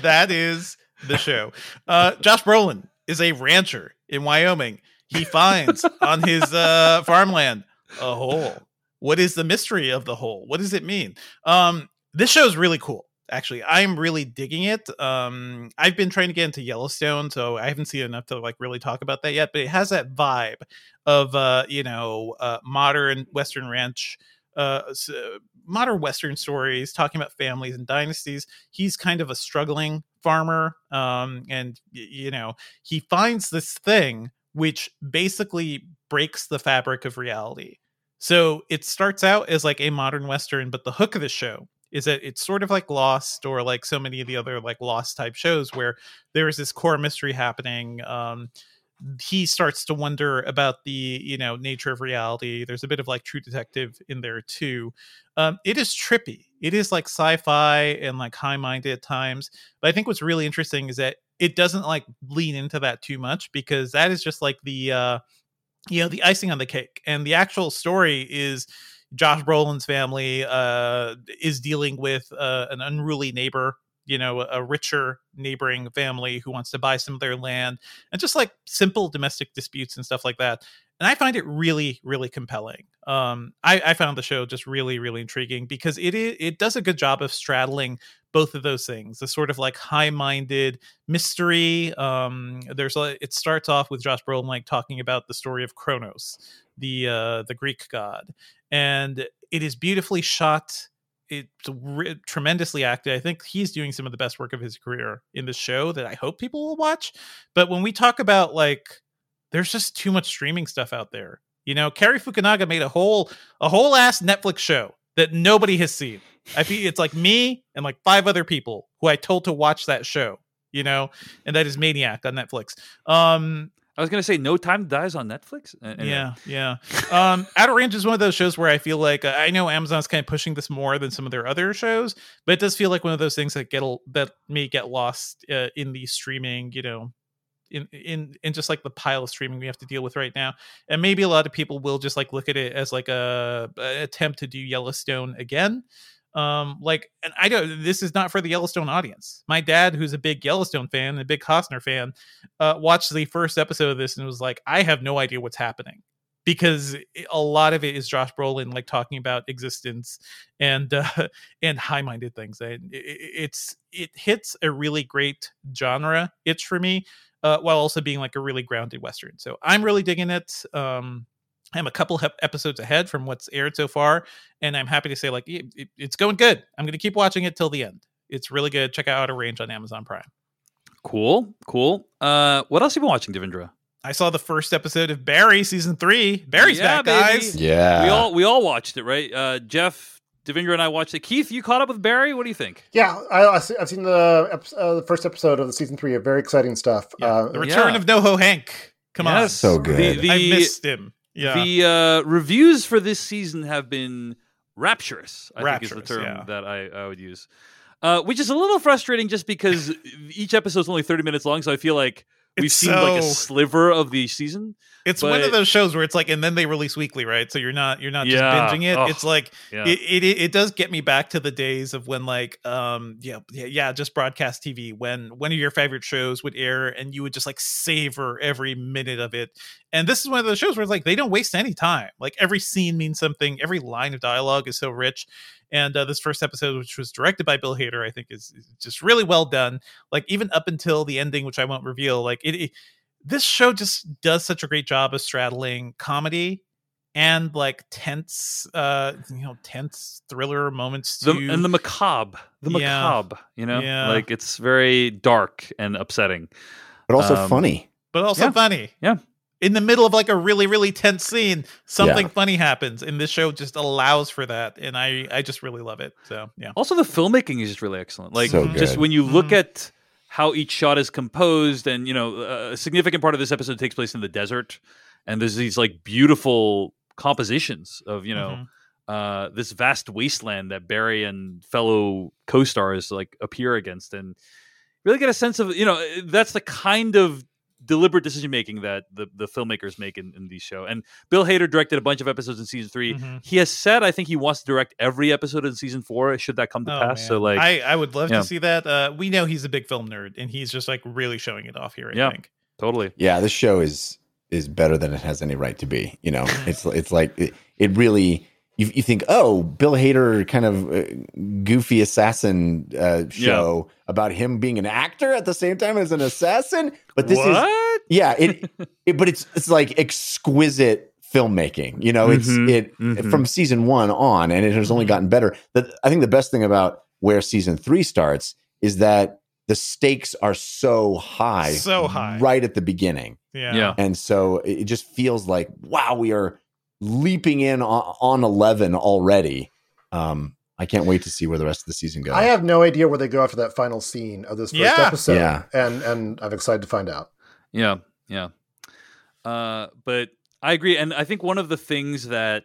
that is the show. Uh, Josh Brolin is a rancher in Wyoming. He finds on his uh, farmland a hole. What is the mystery of the hole? What does it mean? Um, this show is really cool. Actually, I'm really digging it. Um, I've been trying to get into Yellowstone, so I haven't seen enough to like really talk about that yet. But it has that vibe of uh, you know uh, modern Western ranch uh, uh, modern Western stories talking about families and dynasties. He's kind of a struggling farmer, um, and you know he finds this thing which basically breaks the fabric of reality. So it starts out as like a modern Western, but the hook of the show is that it's sort of like Lost or like so many of the other like Lost type shows where there is this core mystery happening. Um, he starts to wonder about the you know nature of reality there's a bit of like true detective in there too um, it is trippy it is like sci-fi and like high-minded at times but i think what's really interesting is that it doesn't like lean into that too much because that is just like the uh you know the icing on the cake and the actual story is josh brolin's family uh is dealing with uh, an unruly neighbor you know a richer neighboring family who wants to buy some of their land and just like simple domestic disputes and stuff like that and I find it really, really compelling. Um, I, I found the show just really, really intriguing because it it does a good job of straddling both of those things. The sort of like high-minded mystery. Um, there's a, it starts off with Josh Brolin like talking about the story of Kronos, the uh, the Greek god, and it is beautifully shot. It's re- tremendously acted. I think he's doing some of the best work of his career in the show that I hope people will watch. But when we talk about like, there's just too much streaming stuff out there. You know, Cary Fukunaga made a whole a whole ass Netflix show that nobody has seen. I feel it's like me and like five other people who I told to watch that show. You know, and that is Maniac on Netflix. Um, I was gonna say No Time to Die is on Netflix. Anyway. yeah, yeah. Um, Outer Range is one of those shows where I feel like uh, I know Amazon's kind of pushing this more than some of their other shows, but it does feel like one of those things that get a- that may get lost uh, in the streaming, you know, in in in just like the pile of streaming we have to deal with right now. And maybe a lot of people will just like look at it as like a, a attempt to do Yellowstone again. Um, like, and I don't. This is not for the Yellowstone audience. My dad, who's a big Yellowstone fan, a big Costner fan, uh, watched the first episode of this and was like, I have no idea what's happening because a lot of it is Josh Brolin like talking about existence and uh, and high-minded things. And it, it- it's it hits a really great genre itch for me, uh, while also being like a really grounded western. So I'm really digging it. Um, I'm a couple hep- episodes ahead from what's aired so far, and I'm happy to say like it, it- it's going good. I'm going to keep watching it till the end. It's really good. Check out Outer Range on Amazon Prime. Cool, cool. Uh, what else have you been watching, Devindra? I saw the first episode of Barry season three. Barry's Yeah, back, guys. Yeah. we all we all watched it, right? Uh, Jeff, Devindra, and I watched it. Keith, you caught up with Barry. What do you think? Yeah, I, I see- I've seen the uh, the first episode of the season three. Very exciting stuff. Yeah, Uh, the return yeah. of NoHo Hank. Come on, Yes. So good. The, the, I missed him. Yeah, the uh, reviews for this season have been rapturous. I think is the term yeah. that I, I would use. Uh, which is a little frustrating, just because each episode is only thirty minutes long, so I feel like we've seen like a sliver of the season. it's one of those shows where it's like, and then they release weekly, right? So you're not you're not just binging it. Oh, It's like Yeah, it, it it it does get me back to the days of when like um yeah yeah yeah just broadcast TV when one of your favorite shows would air and you would just like savor every minute of it. And this is one of those shows where it's like they don't waste any time. Like every scene means something. Every line of dialogue is so rich. And uh, this first episode, which was directed by Bill Hader, I think is, is just really well done. Like even up until the ending, which I won't reveal, like it, it this show just does such a great job of straddling comedy and like tense uh you know tense thriller moments the, and the macabre, the Yeah. macabre. You know, Yeah. like it's very dark and upsetting. but also um, funny. but also Yeah. funny Yeah. In the middle of like a really really tense scene something Yeah. funny happens and this show just allows for that and i i just really love it so yeah Also, the filmmaking is just really excellent. Like, So just when you look Mhm. at how each shot is composed, and you know, a significant part of this episode takes place in the desert, and there's these like beautiful compositions of you know Mhm. uh, this vast wasteland that Barry and fellow co-stars like appear against, and really get a sense of you know that's the kind of deliberate decision making that the, the filmmakers make in, in these show. And Bill Hader directed a bunch of episodes in season 3 Mhm. He has said I think he wants to direct every episode in season four. Should that come to Oh, pass? So like I, I would love yeah. to see that. Uh, we know he's a big film nerd, and he's just like really showing it off here. I Yeah. think. totally. Yeah, this show is is better than it has any right to be. You know, Mhm. it's it's like it, it really. You, you think, oh, Bill Hader kind of uh, goofy assassin uh, show about him being an actor at the same time as an assassin, but this is yeah, it, it but it's it's like exquisite filmmaking. You know, it's Mhm, it mhm. from season one on, and it has only Mhm. gotten better. The, I think the best thing about where season three starts is that the stakes are so high, So high. right at the beginning, Yeah. Yeah. and so it just feels like wow, we are leaping in on, on eleven already. Um, I can't wait to see where the rest of the season goes. I have no idea where they go after that final scene of this first Yeah. episode. Yeah. And and I'm excited to find out. Yeah, yeah. Uh, but I agree, and I think one of the things that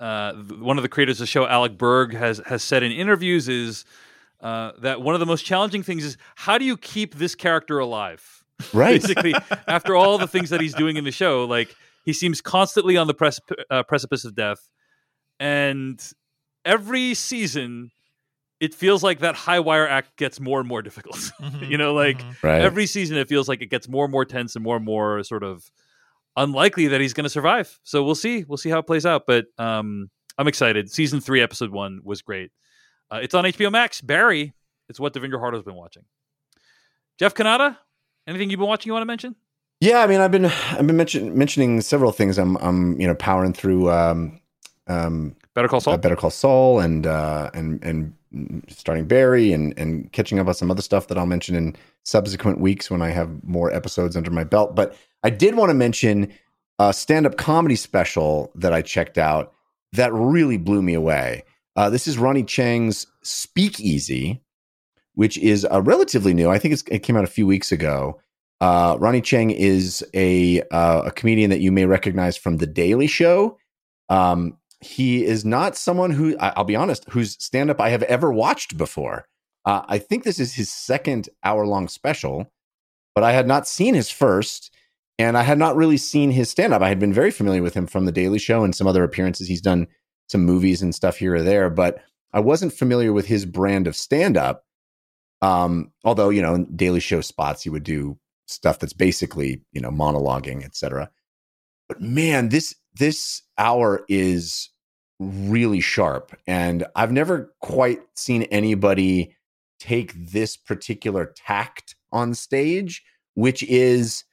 uh, one of the creators of the show, Alec Berg, has has said in interviews is uh, that one of the most challenging things is how do you keep this character alive? right. Basically, after all the things that he's doing in the show, like he seems constantly on the precip- uh, precipice of death, and every season. It feels like that high wire act gets more and more difficult. Mhm, you know, like mhm. right. every season it feels like it gets more and more tense and more and more sort of unlikely that he's going to survive. So we'll see. We'll see how it plays out. But um, I'm excited. Season three, episode one was great. Uh, it's on HBO Max. Barry. It's what Devindra Hardawar's been watching. Jeff Cannata, anything you've been watching you want to mention? Yeah, I mean, I've been I've been mention, mentioning several things. I'm I'm you know powering through um, um, Better Call Saul. uh, Better Call Saul and uh, and and starting Barry and and catching up on some other stuff that I'll mention in subsequent weeks when I have more episodes under my belt. But I did want to mention a stand-up comedy special that I checked out that really blew me away. Uh, this is Ronny Chieng's Speakeasy, which is uh, relatively new. I think it's, it came out a few weeks ago. Uh, Ronny Chieng is a uh, a comedian that you may recognize from The Daily Show. Um, he is not someone who I'll be honest, whose stand up I have ever watched before. Uh, I think this is his second hour long special, but I had not seen his first, and I had not really seen his stand up. I had been very familiar with him from The Daily Show and some other appearances. He's done some movies and stuff here or there, but I wasn't familiar with his brand of stand up. Um, although you know, in Daily Show spots, he would do stuff that's basically you know monologuing, etc. But man, this this hour is really sharp, and I've never quite seen anybody take this particular tact on stage, which is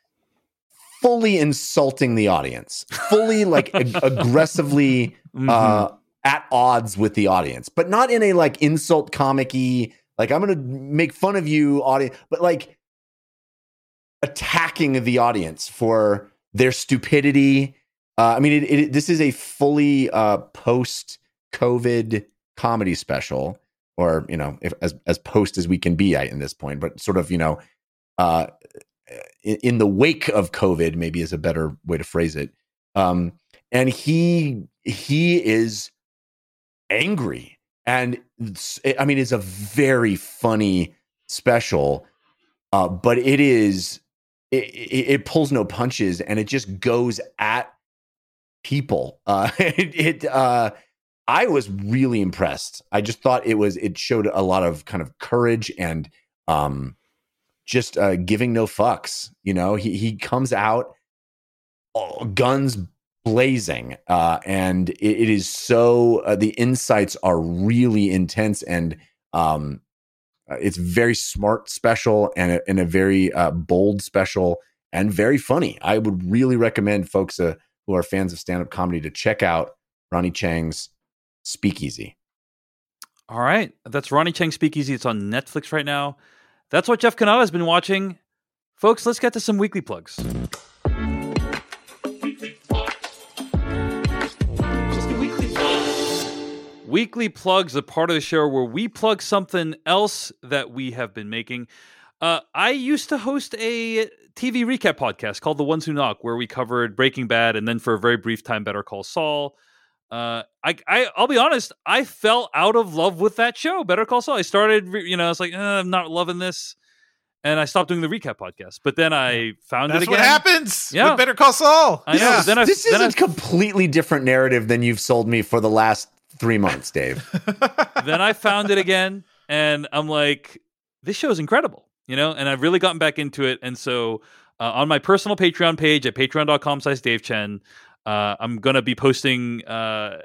fully insulting the audience, fully like ag- aggressively Mhm. uh, at odds with the audience, but not in a like insult comic like I'm gonna make fun of you, audience, but like attacking the audience for their stupidity. Uh, I mean, it, it, this is a fully uh, post COVID comedy special, or you know, if, as as post as we can be at in this point, but sort of you know, uh, in, in the wake of COVID, maybe is a better way to phrase it. Um, and he he is angry and i mean it's a very funny special uh, but it is it, it, pulls no punches and it just goes at people. Uh, it, it uh, i was really impressed. I just thought it was it showed a lot of kind of courage and um just uh, giving no fucks you know? He he comes out all guns blazing uh, and it, it is so uh, the insights are really intense and um, uh, it's very smart special and a, and a very uh, bold special and very funny i would really recommend folks uh, who are fans of stand-up comedy to check out ronny chieng's speakeasy All right. That's Ronny Chieng Speakeasy. It's on Netflix right now. That's what Jeff Cannata has been watching. Folks, let's get to some weekly plugs. Weekly plugs, a part of the show where we plug something else that we have been making. Uh, I used to host a TV recap podcast called The Ones Who Knock, where we covered Breaking Bad and then for a very brief time Better Call Saul. Uh, I, I, I'll be honest, I fell out of love with that show, Better Call Saul. I started, you know, I was like, eh, I'm not loving this, and I stopped doing the recap podcast. But then I found That's it again. what happens. Yeah. with Better Call Saul. I know. Yeah. Then I, this is then a I completely different narrative than you've sold me for the last three months dave then I found it again, and I'm like, this show is incredible, you know. And I've really gotten back into it, and so uh, on my personal Patreon page at patreon.com/slash Dave Chen, uh, I'm gonna be posting. Uh,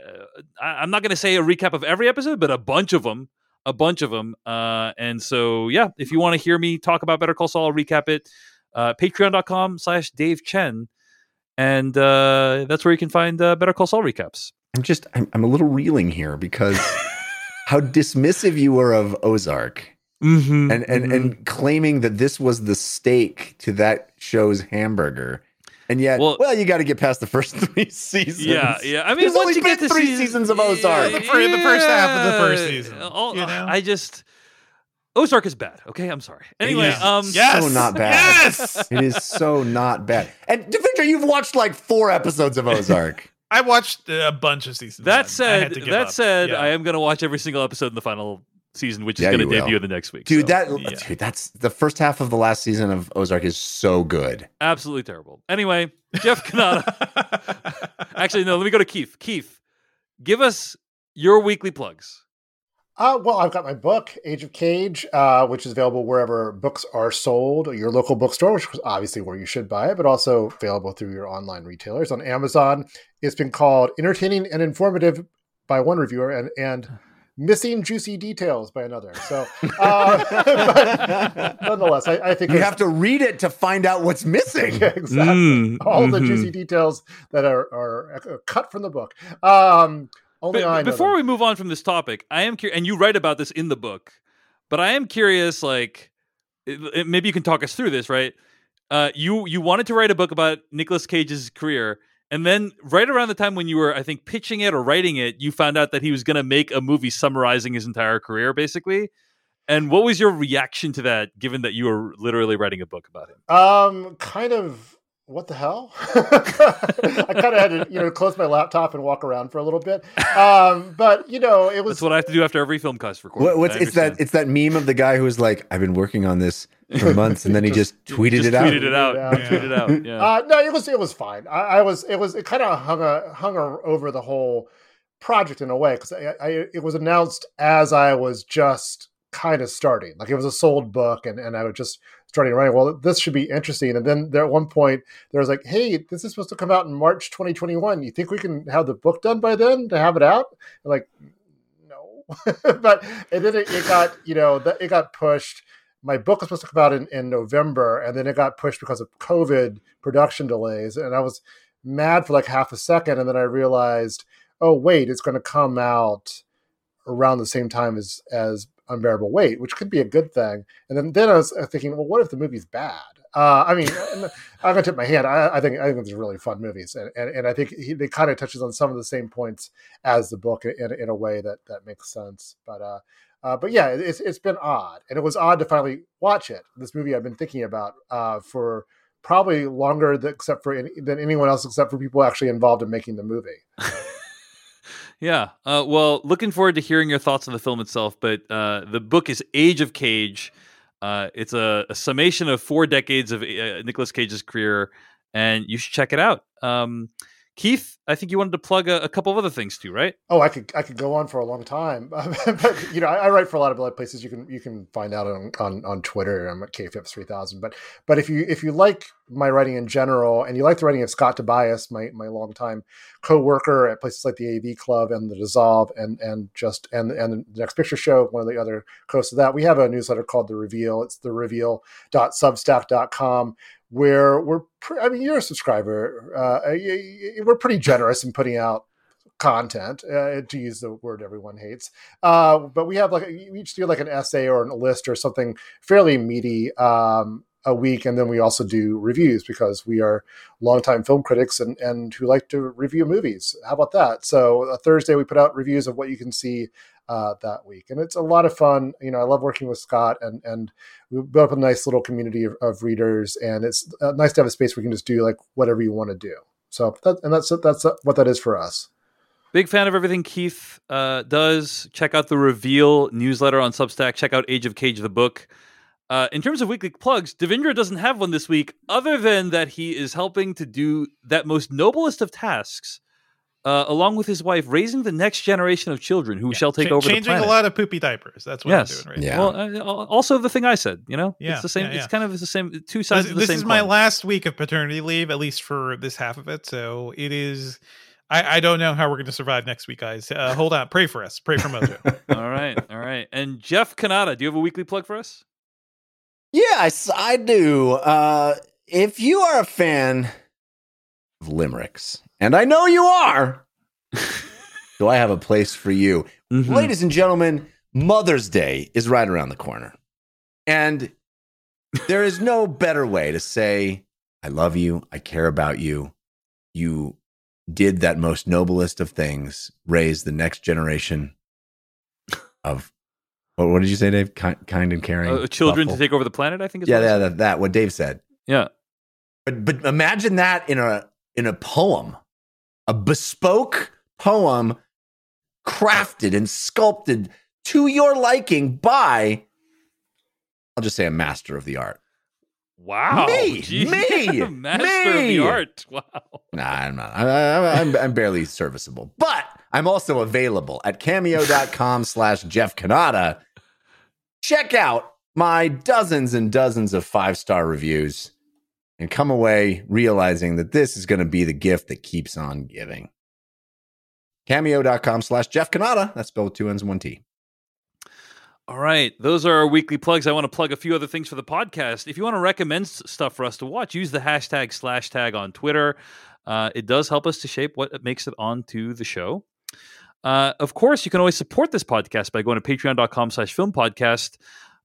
I- I'm not gonna say a recap of every episode, but a bunch of them, a bunch of them. Uh, and so, yeah, if you want to hear me talk about Better Call Saul, I'll recap it. Uh, Patreon.com/slash Dave Chen, and uh, that's where you can find Better Call Saul recaps. I'm just i'm, I'm a little reeling here because how dismissive you were of ozark Mm-hmm. and and and claiming that this was the steak to that show's hamburger. And yet, Well- well, you got to get past the first three seasons. Yeah, yeah. I mean, There's once only you get been to three season- seasons of Ozark. The fir- the first half of the first season, All- you know? I just Ozark is bad. Okay, I'm sorry. Anyway, is um, Yes. so not bad. Yes. It is so not bad. And Devindra, you've watched like four episodes of Ozark. I watched uh, a bunch of seasons. that I said, to that up. said, Yeah. I am going to watch every single episode in the final season, which is Yeah, going you to will. debut the next week. Dude, so, that yeah. dude, that's the first half of the last season of Ozark is so good. absolutely terrible. Anyway, Jeff Cannata. Actually, no. Let me go to Keith. Keith, give us your weekly plugs. Uh, well, I've got my book, Age of Cage, uh, which is available wherever books are sold, your local bookstore, which is obviously where you should buy it, but also available through your online retailers. On Amazon, it's been called entertaining and informative by one reviewer and, and missing juicy details by another. So, uh, but nonetheless, I, I think You have to read it to find out what's missing. Yeah, exactly. Mm, All the mhm. juicy details that are, are cut from the book. Um, only But- I before them. we move on from this topic, I am curious, and you write about this in the book, but I am curious. Like, it- it- maybe you can talk us through this, right? Uh, you you wanted to write a book about Nicolas Cage's career, and then right around the time when you were, I think, pitching it or writing it, you found out that he was going to make a movie summarizing his entire career, basically. And what was your reaction to that, given that you were literally writing a book about him? Um, kind of. What the hell? I kind of had to, you know, close my laptop and walk around for a little bit. Um, but you know, it was That's what I have to do after every film cast recording. What, what's it's that it's that meme of the guy who was like, I've been working on this for months, and then he just, Just- tweeted Just it out. tweeted it out. Yeah. Tweeted it out. Yeah. Uh, no, it was it was fine. I, I was it was it kind of hung a, hung a, over the whole project in a way because I, I it was announced as I was just kind of starting. Like it was a sold book, and and I was just starting writing. Well, this should be interesting. And then there at one point there was like, hey, this is supposed to come out in March 2021. You think we can have the book done by then to have it out? I'm like, no, but and then it, it got you know it got pushed my book was supposed to come out in, in November, and then it got pushed because of COVID production delays. And I was mad for like half a second, and then I realized, oh wait, it's going to come out around the same time as as Unbearable Weight, which could be a good thing. And then then I was uh, thinking, well, what if the movie's bad? Uh, I mean, I'm gonna tip my hand. I, I think I think are really fun movies, and and, and I think he, they kind of touches on some of the same points as the book in, in a way that that makes sense. But uh, uh, but yeah, it- it's it's been odd, and it was odd to finally watch it. This movie I've been thinking about uh, for probably longer than, except for than anyone else, except for people actually involved in making the movie. Yeah. Uh, well, looking forward to hearing your thoughts on the film itself. But uh, the book is Age of Cage. Uh, it's a, a summation of four decades of uh, Nicolas Cage's career, and you should check it out. Um, Keith, I think you wanted to plug a, a couple of other things too, right? Oh, I could I could go on for a long time, but you know I, I write for a lot of other places. You can you can find out on on, on Twitter. I'm at kphipps three thousand. But but if you if you like my writing in general and you like the writing of Scott Tobias, my my longtime co-worker at places like the AV Club and the Dissolve and and just and and the Next Picture Show, one of the other hosts of that, we have a newsletter called The Reveal. It's the reveal.substack.com where we're pre- I mean you're a subscriber. Uh, we're pretty generous in putting out content uh, to use the word everyone hates uh, but we have like we each do like an essay or a list or something fairly meaty um, a week and then we also do reviews because we are longtime film critics and, and who like to review movies how about that so a thursday we put out reviews of what you can see uh, that week and it's a lot of fun you know i love working with scott and and we built up a nice little community of, of readers and it's uh, nice to have a space where you can just do like whatever you want to do so that, and that's that's what that is for us Big fan of everything Keith uh, does. Check out the Reveal newsletter on Substack. Check out Age of Cage, the book. Uh, in terms of weekly plugs, Devindra doesn't have one this week, other than that he is helping to do that most noblest of tasks, uh, along with his wife, raising the next generation of children who shall take Cha- over the changing planet. a lot of poopy diapers. That's what Yes. I'm doing right Yeah. Well, uh, also the thing I said, you know, Yeah, it's the same. yeah, yeah. It's kind of the same. Two sides This, of the this same. is my coin. last week of paternity leave, at least for this half of it. So it is. I, I don't know how we're going to survive next week, guys. Uh, hold on, pray for us. Pray for Mojo. all right, all right. And Jeff Cannata, do you have a weekly plug for us? Yes, I do. Uh, if you are a fan of limericks, and I know you are, do I have a place for you? Mhm. Ladies and gentlemen, Mother's Day is right around the corner. And there is no better way to say, I love you, I care about you. You did that most noblest of things, raise the next generation of, what, what did you say, Dave? Kind, kind and caring. Uh, children thoughtful. to take over the planet. I think is Yeah, what yeah, that, that, what Dave said. yeah. But but imagine that in a in a poem, a bespoke poem, crafted and sculpted to your liking by, I'll just say, a master of the art. Wow, Me, Gee, me, master of me. the art. Wow. Nah, I'm not. I, I, I'm, I'm barely serviceable, but I'm also available at cameo.com slash Jeff Cannata. Check out my dozens and dozens of five star reviews and come away realizing that this is going to be the gift that keeps on giving. Cameo.com slash Jeff Cannata. That's spelled with two N's and one T. All right, those are our weekly plugs. I want to plug a few other things for the podcast. If you want to recommend stuff for us to watch, use the hashtag slash tag on Twitter. Uh, it does help us to shape what makes it onto the show. Uh, of course, you can always support this podcast by going to patreon.com slash film podcast,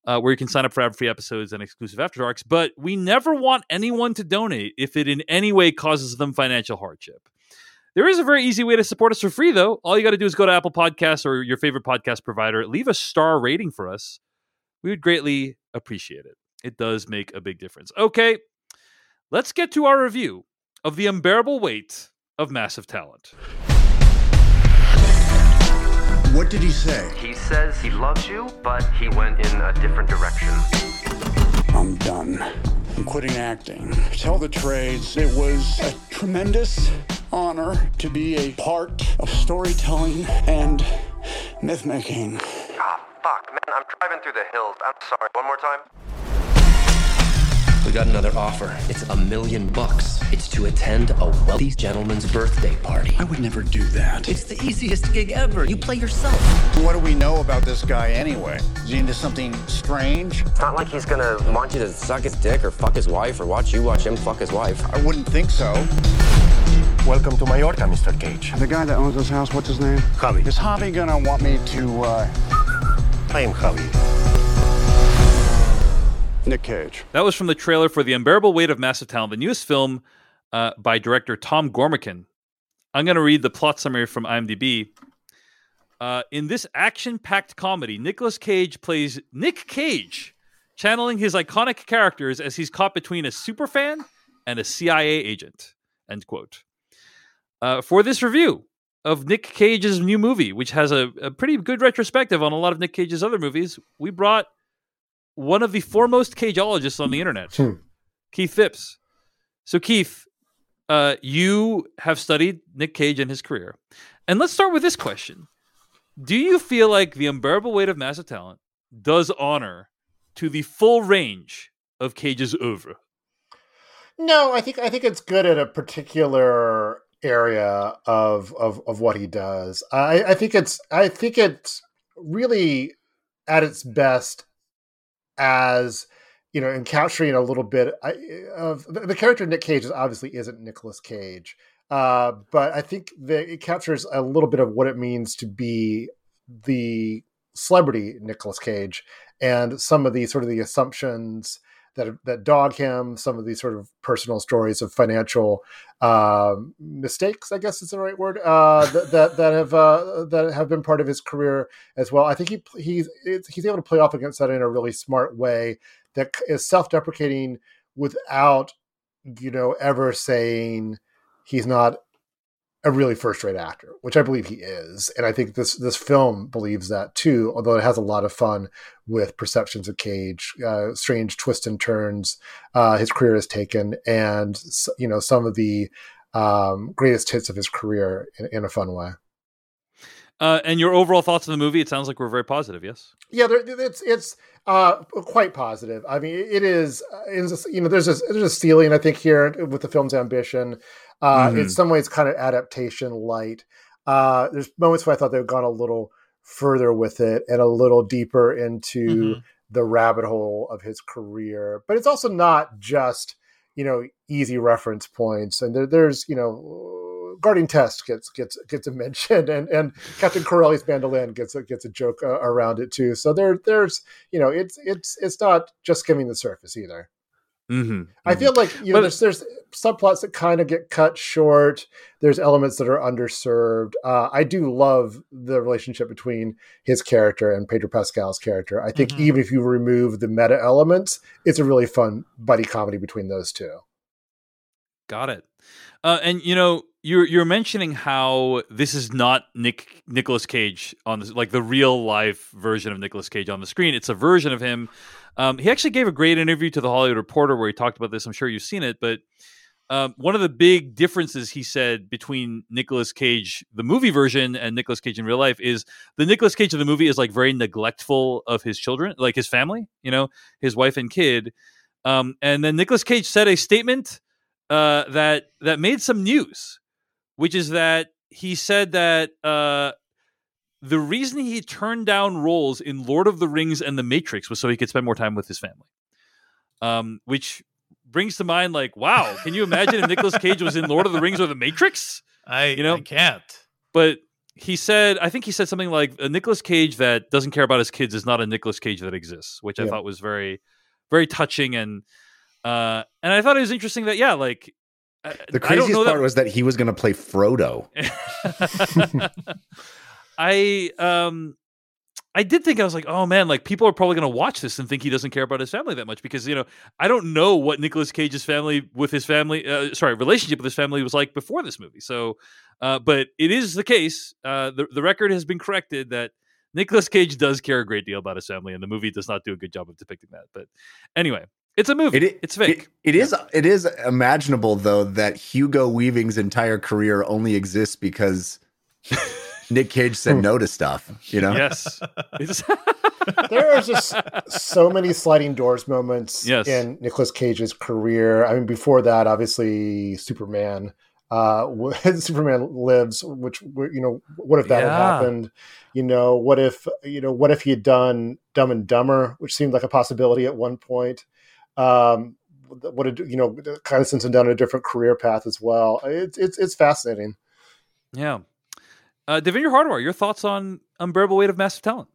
uh, where you can sign up for ad free episodes and exclusive after darks. But we never want anyone to donate if it in any way causes them financial hardship. There is a very easy way to support us for free, though. All you got to do is go to Apple Podcasts or your favorite podcast provider, leave a star rating for us. We would greatly appreciate it. It does make a big difference. Okay, let's get to our review of The Unbearable Weight of Massive Talent. What did he say? He says he loves you, but he went in a different direction. I'm done. I'm quitting acting. Tell the trades, it was a tremendous honor to be a part of storytelling and myth making. Ah, fuck, man, I'm driving through the hills. I'm sorry. One more time. We got another offer. It's a million bucks. It's to attend a wealthy gentleman's birthday party. I would never do that. It's the easiest gig ever. You play yourself. What do we know about this guy anyway? Is he into something strange? It's not like he's gonna want you to suck his dick or fuck his wife or watch you watch him fuck his wife. I wouldn't think so. Welcome to Mallorca, Mr. Cage. The guy that owns this house, what's his name? Javi. Is Javi gonna want me to, uh, I am Javi. Nick Cage? That was from the trailer for The Unbearable Weight of Massive Talent, the newest film uh, by director Tom Gormican. I'm going to read the plot summary from IMDb. Uh, in this action packed comedy, Nicolas Cage plays Nick Cage, channeling his iconic characters as he's caught between a superfan and a CIA agent. End quote. Uh, for this review of Nick Cage's new movie, which has a, a pretty good retrospective on a lot of Nick Cage's other movies, we brought one of the foremost cageologists on the internet, Hmm. Keith Phipps. So, Keith, uh, you have studied Nick Cage and his career. And let's start with this question Do you feel like The Unbearable Weight of Massive Talent does honor to the full range of Cage's oeuvre? No, I think I think it's good at a particular area of of of what he does. I, I think it's I think it's really at its best as you know, in capturing a little bit of the, character Nick Cage is obviously isn't Nicolas Cage, uh, but I think that it captures a little bit of what it means to be the celebrity Nicolas Cage and some of the sort of the assumptions that that dog him, some of these sort of personal stories of financial um, mistakes, I guess is the right word, uh, that, that that have uh, that have been part of his career as well. I think he he's he's able to play off against that in a really smart way that is self-deprecating without you know ever saying he's not a really first-rate actor, which I believe he is, and I think this this film believes that too. Although it has a lot of fun with perceptions of Cage, uh, strange twists and turns uh, his career has taken, and you know some of the um, greatest hits of his career in, in a fun way. Uh, and your overall thoughts on the movie? It sounds like we're very positive, yes? Yeah, it's it's uh, quite positive. I mean, it is. uh, It's, you know, there's a there's a ceiling I think here with the film's ambition. Uh, In Mhm. some ways, kind of adaptation light. Uh, there's moments where I thought they've gone a little further with it and a little deeper into Mhm. the rabbit hole of his career. But it's also not just you know easy reference points, and there, there's you know Guarding Tess gets gets gets a mention, and and Captain Corelli's mandolin gets a, gets a joke uh, around it too. So there there's you know it's it's it's not just skimming the surface either. Mm-hmm. I feel like you know But- there's there's subplots that kind of get cut short. There's elements that are underserved. Uh, I do love the relationship between his character and Pedro Pascal's character. I think Mhm. even if you remove the meta elements, it's a really fun buddy comedy between those two. Got it. Uh, and you know, you're you're mentioning how this is not Nick Nicolas Cage on like the real life version of Nicolas Cage on the screen. It's a version of him. Um, he actually gave a great interview to the Hollywood Reporter where he talked about this. I'm sure you've seen it, but um, one of the big differences he said between Nicolas Cage, the movie version, and Nicolas Cage in real life is the Nicolas Cage of the movie is like very neglectful of his children, like his family, you know, his wife and kid. Um, and then Nicolas Cage said a statement uh, that that made some news, which is that he said that uh, the reason he turned down roles in Lord of the Rings and The Matrix was so he could spend more time with his family. Um, which brings to mind, like, wow, can you imagine if Nicolas Cage was in Lord of the Rings or The Matrix? I You know? I can't. But he said, I think he said something like, a Nicolas Cage that doesn't care about his kids is not a Nicolas Cage that exists, which I thought was very, very touching and. Uh, and I thought it was interesting that yeah, like The craziest part that- was that he was going to play Frodo. I um I did think I was like, oh man, like people are probably going to watch this and think he doesn't care about his family that much because you know I don't know what Nicolas Cage's family with his family, uh, sorry, relationship with his family was like before this movie. So, uh, but it is the case. Uh, the the record has been corrected that Nicolas Cage does care a great deal about his family, and the movie does not do a good job of depicting that. But anyway, it's a movie. It, it's fake. It, it is. It is imaginable though that Hugo Weaving's entire career only exists because Nick Cage said no to stuff. You know. yes. There are just so many sliding doors moments Yes. in Nicolas Cage's career. I mean, before that, obviously, Superman. Uh, Superman lives, which you know, what if that had happened? You know, what if you know, what if he had done Dumb and Dumber, which seemed like a possibility at one point. Um, what did you know? Kind of sends him down a different career path as well. It's it's it's fascinating. yeah. Uh, Devindra Hardawar, your thoughts on Unbearable Weight of Massive Talent?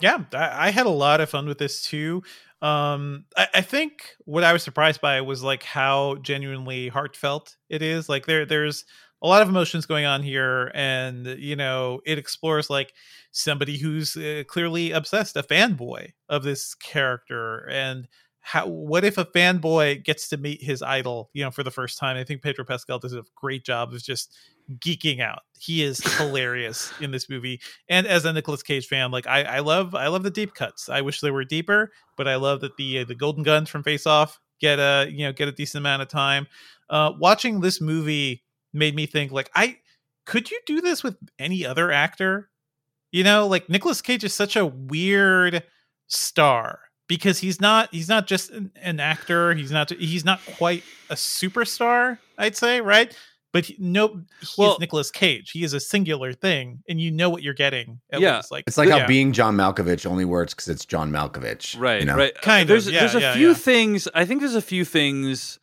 Yeah, I, I had a lot of fun with this too. Um, I, I think what I was surprised by was like how genuinely heartfelt it is. Like there, there's a lot of emotions going on here, and you know, it explores like somebody who's uh, clearly obsessed, a fanboy of this character, and how what if a fanboy gets to meet his idol, you know, for the first time? I think Pedro Pascal does a great job of just geeking out. He is hilarious in this movie. And as a Nicolas Cage fan, like I, I love I love the deep cuts. I wish they were deeper, but I love that the uh, the golden guns from Face Off get a you know get a decent amount of time. Uh, watching this movie made me think like I could you do this with any other actor? You know, like Nicolas Cage is such a weird star because he's not he's not just an, an actor. He's not he's not quite a superstar. I'd say right. But he, no, he Well- is Nicolas Cage. He is a singular thing, and you know what you're getting. At Yeah. least. like It's like yeah. how being John Malkovich only works because it's John Malkovich. Right, You know? right. Kind of, there's yeah, there's a yeah, few yeah. things. I think there's a few things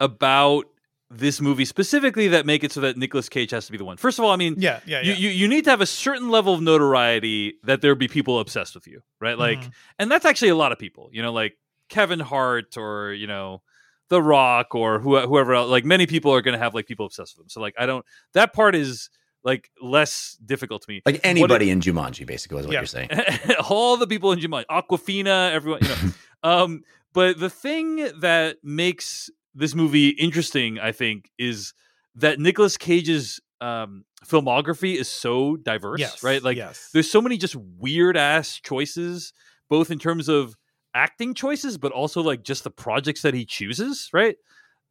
about this movie specifically that make it so that Nicolas Cage has to be the one. First of all, I mean, Yeah, yeah, you, yeah. you you need to have a certain level of notoriety that there be people obsessed with you, right? Like, Mhm. and that's actually a lot of people. You know, like Kevin Hart or you know. The Rock or who, whoever else, like many people are going to have like people obsessed with them. So like I don't that part is like less difficult to me. Like What it- anybody in Jumanji, basically, is what Yeah. you're saying. all the people in Jumanji, Awkwafina, everyone, you know. um, but the thing that makes this movie interesting, I think, is that Nicolas Cage's um, filmography is so diverse, yes, right? Like, yes. there's so many just weird ass choices, both in terms of acting choices, but also like just the projects that he chooses, right?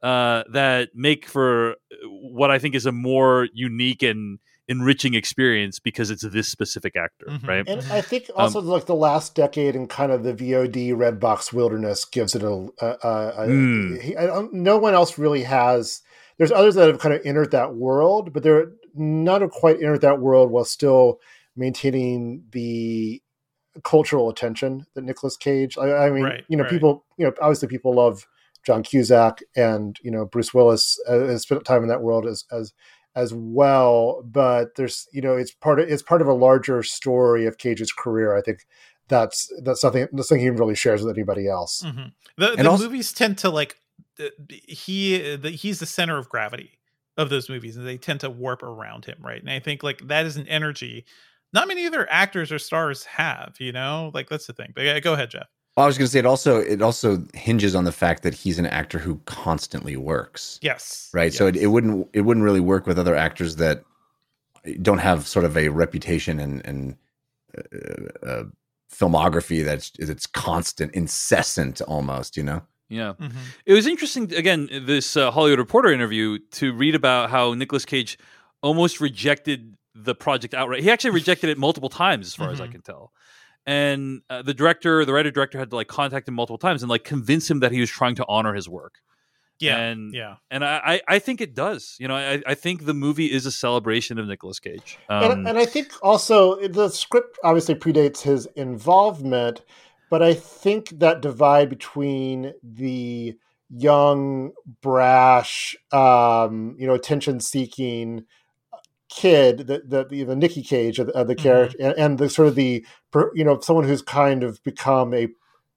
Uh, that make for uh, what I think is a more unique and enriching experience because it's this specific actor, Mhm. right? And I think also like the last decade and kind of the VOD red box wilderness gives it a. a, a, a Mm. he- I don't, no one else really has. There's others that have kind of entered that world, but they're not quite entered that world while still maintaining the cultural attention that Nicolas Cage. I, I mean, Right, you know, right. people. You know, obviously people love John Cusack and you know Bruce Willis uh, has spent time in that world as as as well but there's you know it's part of it's part of a larger story of cage's career i think that's that's something that's something he really shares with anybody else Mhm. The, the also- movies tend to like uh, he the, he's the center of gravity of those movies, and they tend to warp around him, right? And I think like that is an energy not many other actors or stars have. You know, like that's the thing. But yeah, go ahead, Jeff. Well, I was going to say it also it also hinges on the fact that he's an actor who constantly works, Yes. right? So it, it wouldn't it wouldn't really work with other actors that don't have sort of a reputation and and uh, uh, filmography that's it's constant, incessant, almost. You know, Yeah. Mhm. It was interesting, again, this uh, Hollywood Reporter interview to read about how Nicolas Cage almost rejected the project outright. He actually rejected it multiple times, as far as I Mhm. can tell. And uh, the director, the writer director, had to like contact him multiple times and like convince him that he was trying to honor his work. Yeah. And yeah. and I, I I think it does. You know, I, I think the movie is a celebration of Nicolas Cage. Um, and, and I think also the script obviously predates his involvement, but I think that divide between the young, brash, um, you know, attention-seeking kid, the the, the, the Nicky Cage of the, of the Mhm. character, and, and the sort of the you know someone who's kind of become a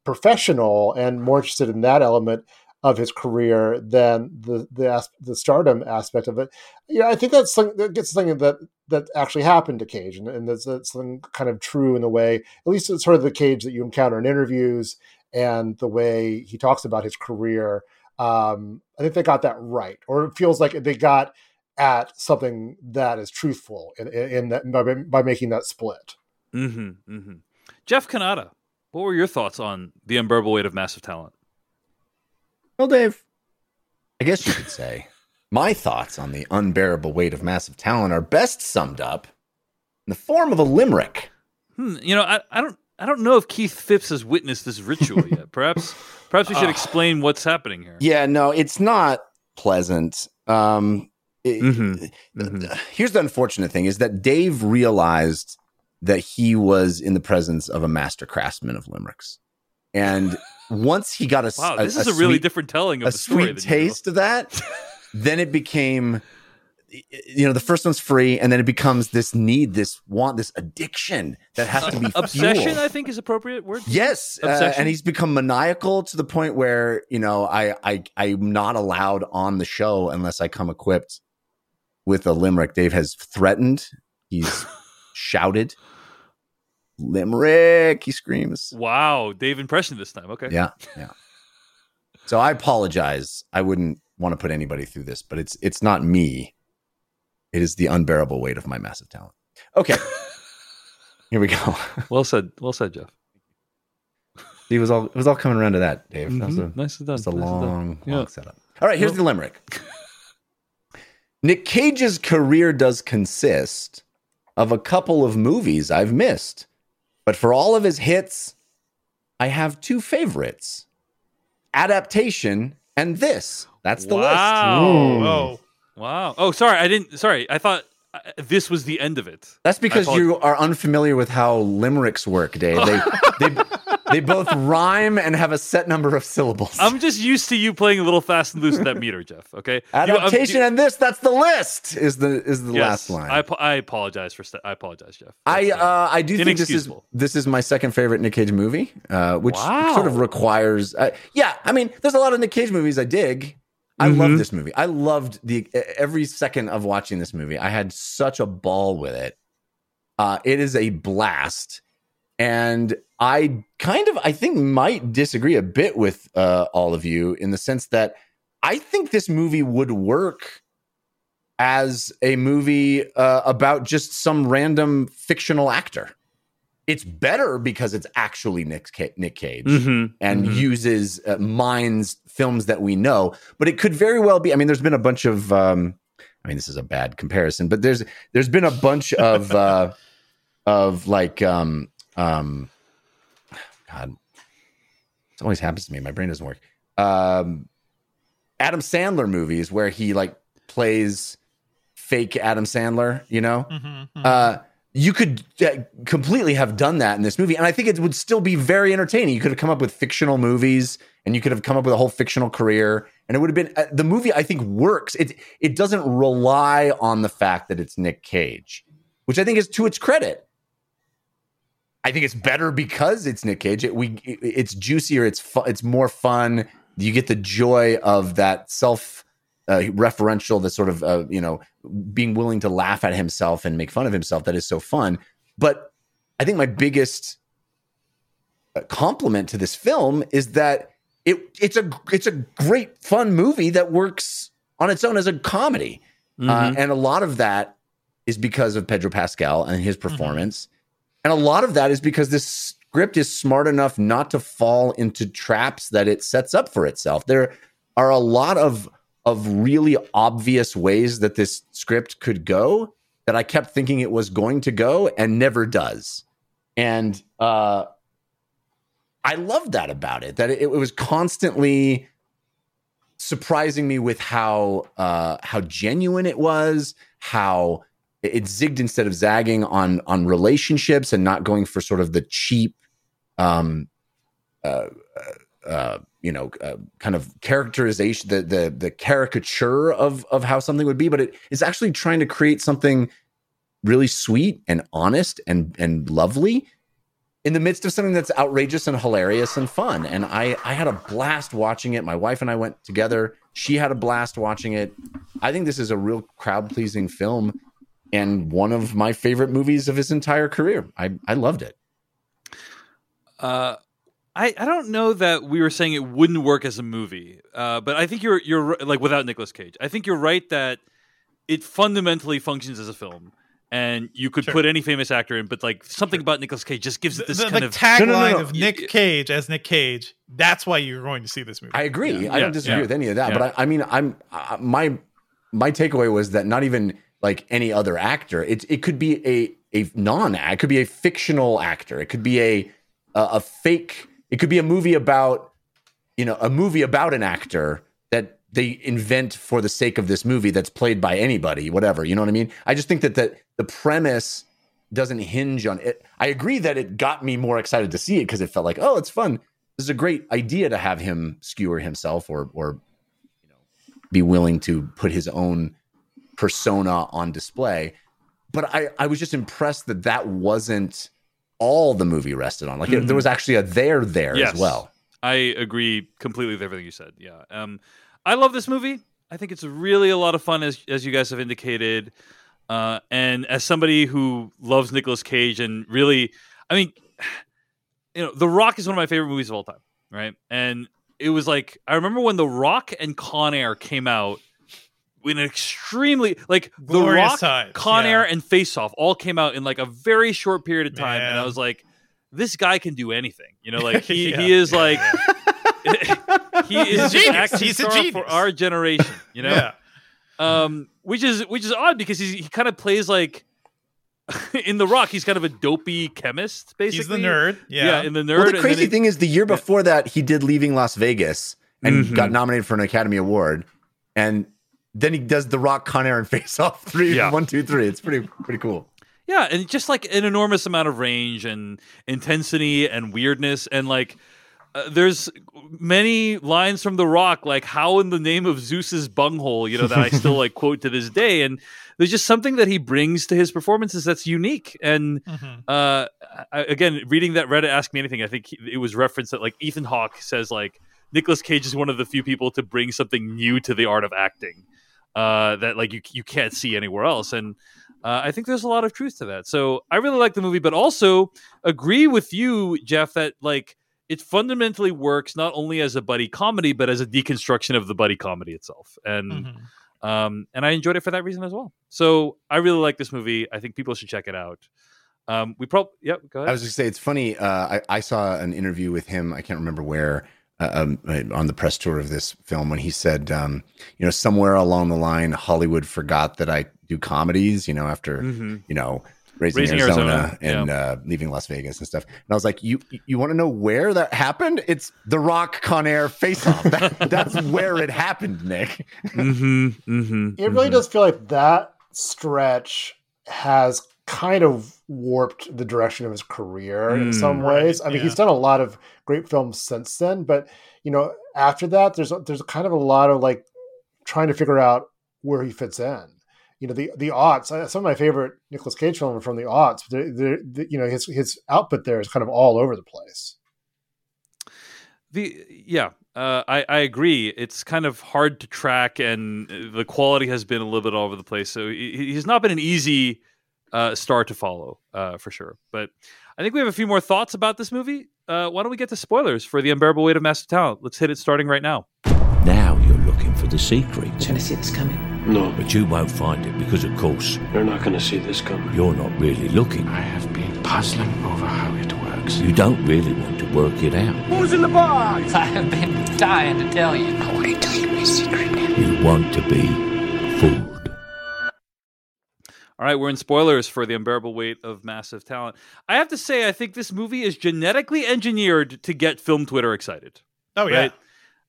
professional and more interested in that element of his career than the the the stardom aspect of it. Yeah, I think that's something that gets something that that actually happened to Cage, and, and that's, that's something kind of true in the way, at least it's sort of the Cage that you encounter in interviews and the way he talks about his career. Um, I think they got that right, or it feels like they got at something that is truthful in, in, in that by, by making that split. hmm hmm Jeff Cannata, what were your thoughts on the unbearable weight of massive talent? well, Dave, I guess you could say my thoughts on the unbearable weight of massive talent are best summed up in the form of a limerick. Hmm, you know, I, I don't I don't know if Keith Phipps has witnessed this ritual yet. Perhaps perhaps we should Ah. explain what's happening here. Yeah, no, it's not pleasant. Um, it- Mhm, mhm. Here's the unfortunate thing: is that Dave realized that he was in the presence of a master craftsman of limericks, and once he got a s- Wow, a- this is a, really sweet- different telling of a the story. sweet than usual. taste of that, then it became, you know, the first one's free, and then it becomes this need, this want, this addiction that has to be Obsession, fueled. I think, is appropriate word. Yes, uh, and he's become maniacal to the point where you know I I I'm not allowed on the show unless I come equipped with a limerick. Dave has threatened. He's shouted, "Limerick!" He screams. Wow, Dave impression this time. Okay. Yeah, yeah. So I apologize. I wouldn't want to put anybody through this, but it's it's not me. It is the unbearable weight of my massive talent. Okay, here we go. Well said. Well said, Jeff. It was all it was all coming around to that, Dave. That was a- Mhm. Nicely done. It's a nicely done. long, Yeah. long setup. All right, here's Well- the limerick. Nick Cage's career does consist of a couple of movies I've missed, but for all of his hits, I have two favorites adaptation and this. That's the list. Wow. Whoa. Wow. Oh, sorry. I didn't. Sorry. I thought uh, this was the end of it. That's because you are unfamiliar with how limericks work, Dave. They, they, they both rhyme and have a set number of syllables. I'm just used to you playing a little fast and loose with that meter, Jeff. Okay. You- Adaptation and this. That's the list. Is the is the Yes, last line. I, I apologize for. St- I apologize, Jeff. I That's, uh, uh, I do think this is this is my second favorite Nick Cage movie, uh, which Wow. sort of requires. Uh, yeah, I mean, there's a lot of Nick Cage movies I dig. I Mhm. love this movie. I loved the every second of watching this movie. I had such a ball with it. Uh, it is a blast, and I kind of I think might disagree a bit with uh, all of you in the sense that I think this movie would work as a movie uh, about just some random fictional actor. It's better because it's actually Nick, Nick Cage Mhm, and mhm. uses uh, mines films that we know, but it could very well be. I mean, there's been a bunch of. Um, I mean, this is a bad comparison, but there's there's been a bunch of uh, of like um um, God, it always happens to me. My brain doesn't work. Um, Adam Sandler movies where he like plays fake Adam Sandler, you know? Mhm, mhm. Uh, you could uh, completely have done that in this movie, and I think it would still be very entertaining. You could have come up with fictional movies, and you could have come up with a whole fictional career, and it would have been uh, the movie. I think works. It it doesn't rely on the fact that it's Nick Cage, which I think is to its credit. I think it's better because it's Nick Cage. It, we it- it's juicier. It's fu- it's more fun. You get the joy of that self uh, referential, the sort of uh, you know being willing to laugh at himself and make fun of himself. That is so fun. But I think my biggest uh, compliment to this film is that it it's a it's a great fun movie that works on its own as a comedy, uh, Mhm. and a lot of that is because of Pedro Pascal and his performance, and a lot of that is because this script is smart enough not to fall into traps that it sets up for itself. There are a lot of of really obvious ways that this script could go that I kept thinking it was going to go and never does. And uh, I love that about it. That it, it was constantly surprising me with how uh, how genuine it was, how it zigged instead of zagging on on relationships and not going for sort of the cheap, um, uh, uh, uh, you know, uh, kind of characterization, the the the caricature of of how something would be, but it is actually trying to create something really sweet and honest and and lovely in the midst of something that's outrageous and hilarious and fun. And I I had a blast watching it. My wife and I went together. She had a blast watching it. I think this is a real crowd pleasing film and one of my favorite movies of his entire career. I I loved it. Uh, I, I don't know that we were saying it wouldn't work as a movie, uh, but I think you're you're like without Nicolas Cage. I think you're right that it fundamentally functions as a film, and you could Sure. put any famous actor in, but like something about Nicolas Cage just gives it this the- kind the of tagline No, no, no, no. of Nick Cage as Nick Cage. That's why you're going to see this movie. I agree. Yeah. I Yeah. don't disagree Yeah. with any of that. Yeah. But I, I mean, I'm uh, my my takeaway was that not even like any other actor. It it could be a a non actor, It could be a fictional actor. It could be a a, a fake. It could be a movie about you know a movie about an actor that they invent for the sake of this movie that's played by anybody, whatever. You know what I mean? I just think that that the premise doesn't hinge on it. I agree that it got me more excited to see it because it felt like, oh, it's fun. This is a great idea to have him skewer himself or or you know be willing to put his own persona on display. But I I was just impressed that that wasn't all the movie rested on. Like it- there was actually a there there Yes. as well. I agree completely with everything you said. Yeah. Um, I love this movie. I think it's really a lot of fun, as as you guys have indicated. Uh, and as somebody who loves Nicolas Cage and really, I mean, you know, The Rock is one of my favorite movies of all time, right? And it was like I remember when The Rock and Con Air came out. In an extremely like The Glorious Rock, times, Con yeah. Air, and Face Off all came out in like a very short period of time, and I was like, "This guy can do anything." You know, like he, Yeah. he is like he is genius. an action He's a star genius. for our generation. You know, Yeah. um, which is which is odd because he's, he kind of plays like in The Rock. He's kind of a dopey chemist, basically. He's the nerd. Yeah, Yeah. in the nerd. Well, the then crazy it- thing is, the year before that, he did Leaving Las Vegas and Mhm. got nominated for an Academy Award, and then he does The Rock, Con Air, and Face Off three, Yeah. one, two, three. It's pretty pretty cool. Yeah, and just like an enormous amount of range and intensity and weirdness, and like uh, there's many lines from The Rock, like "How in the name of Zeus's bunghole," you know, that I still like quote to this day. And there's just something that he brings to his performances that's unique. And Mhm. uh, I, again, reading that Reddit Ask Me Anything, I think he, it was referenced that like Ethan Hawke says like Nicolas Cage is one of the few people to bring something new to the art of acting uh, that like you you can't see anywhere else, and uh, I think there's a lot of truth to that. So I really like the movie, but also agree with you, Jeff, that like it fundamentally works not only as a buddy comedy but as a deconstruction of the buddy comedy itself, and Mhm. um, and I enjoyed it for that reason as well. So I really like this movie. I think people should check it out. Um, we probably yep. Go ahead. I was just say it's funny. Uh, I, I saw an interview with him. I can't remember where um, on the press tour of this film when he said, um, you know, somewhere along the line, Hollywood forgot that I do comedies. You know, after Mhm. you know. Raising, Raising Arizona, Arizona, and uh, leaving Las Vegas and stuff, and I was like, "You, you want to know where that happened? It's the Rock Con Air face off. That, that's where it happened, Nick. mm-hmm, mm-hmm, It really does feel like that stretch has kind of warped the direction of his career in Mm, some right, ways. I mean, yeah. he's done a lot of great films since then, but you know, after that, there's there's kind of a lot of like trying to figure out where he fits in. You know, the the aughts. uh, Some of my favorite Nicolas Cage films are from the aughts. They're, they're, the- you know, his his output there is kind of all over the place. The yeah, uh, I I agree. It's kind of hard to track, and uh, the quality has been a little bit all over the place. So he, he's not been an easy uh, star to follow uh, for sure. But I think we have a few more thoughts about this movie. uh, why don't we get to spoilers for the unbearable weight of massive talent? Let's hit it starting right now. Now you're looking for the secret. Can I see this coming? No, But you won't find it because, of course, you're not going to see this coming. you're not really looking. I have been puzzling over how it works. You don't really want to work it out. Who's in the box? I have been dying to tell you. I want to tell you my secret. now. You want to be fooled. All right, we're in spoilers for the unbearable weight of massive talent. I have to say, I think this movie is genetically engineered to get film Twitter excited. Oh yeah. Right?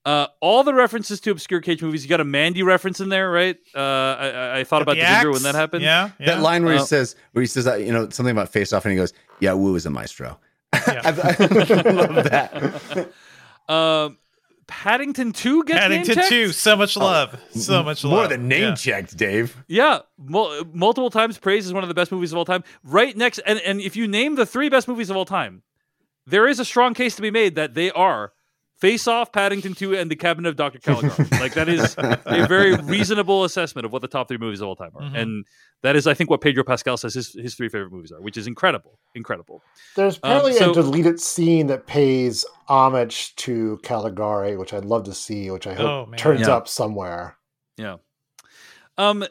Uh, all the references to obscure Cage movies. You got a Mandy reference in there, right? Uh, I, I- I thought about The the finger axe? when that happened. Yeah. yeah. That line where he Uh, says, where he says, that, you know, something about face off, and he goes, "Yeah, Woo is a maestro." Yeah. I, I love that. Um, Paddington Two gets Paddington checked? two. So much oh, love. So much love. Oh, More than name Yeah. checked, Dave. Yeah, mul- multiple times praised as one of the best movies of all time. Right next, and and if you name the three best movies of all time, there is a strong case to be made that they are Face Off, Paddington Two, and The Cabinet of Dr. Caligari. like that is a very reasonable assessment of what the top three movies of all time are, Mhm. and that is, I think, what Pedro Pascal says his his three favorite movies are, which is incredible, incredible. There's Um, apparently so- a deleted scene that pays homage to Caligari, which I'd love to see, which I hope Oh, turns Yeah. up somewhere. Yeah. Um,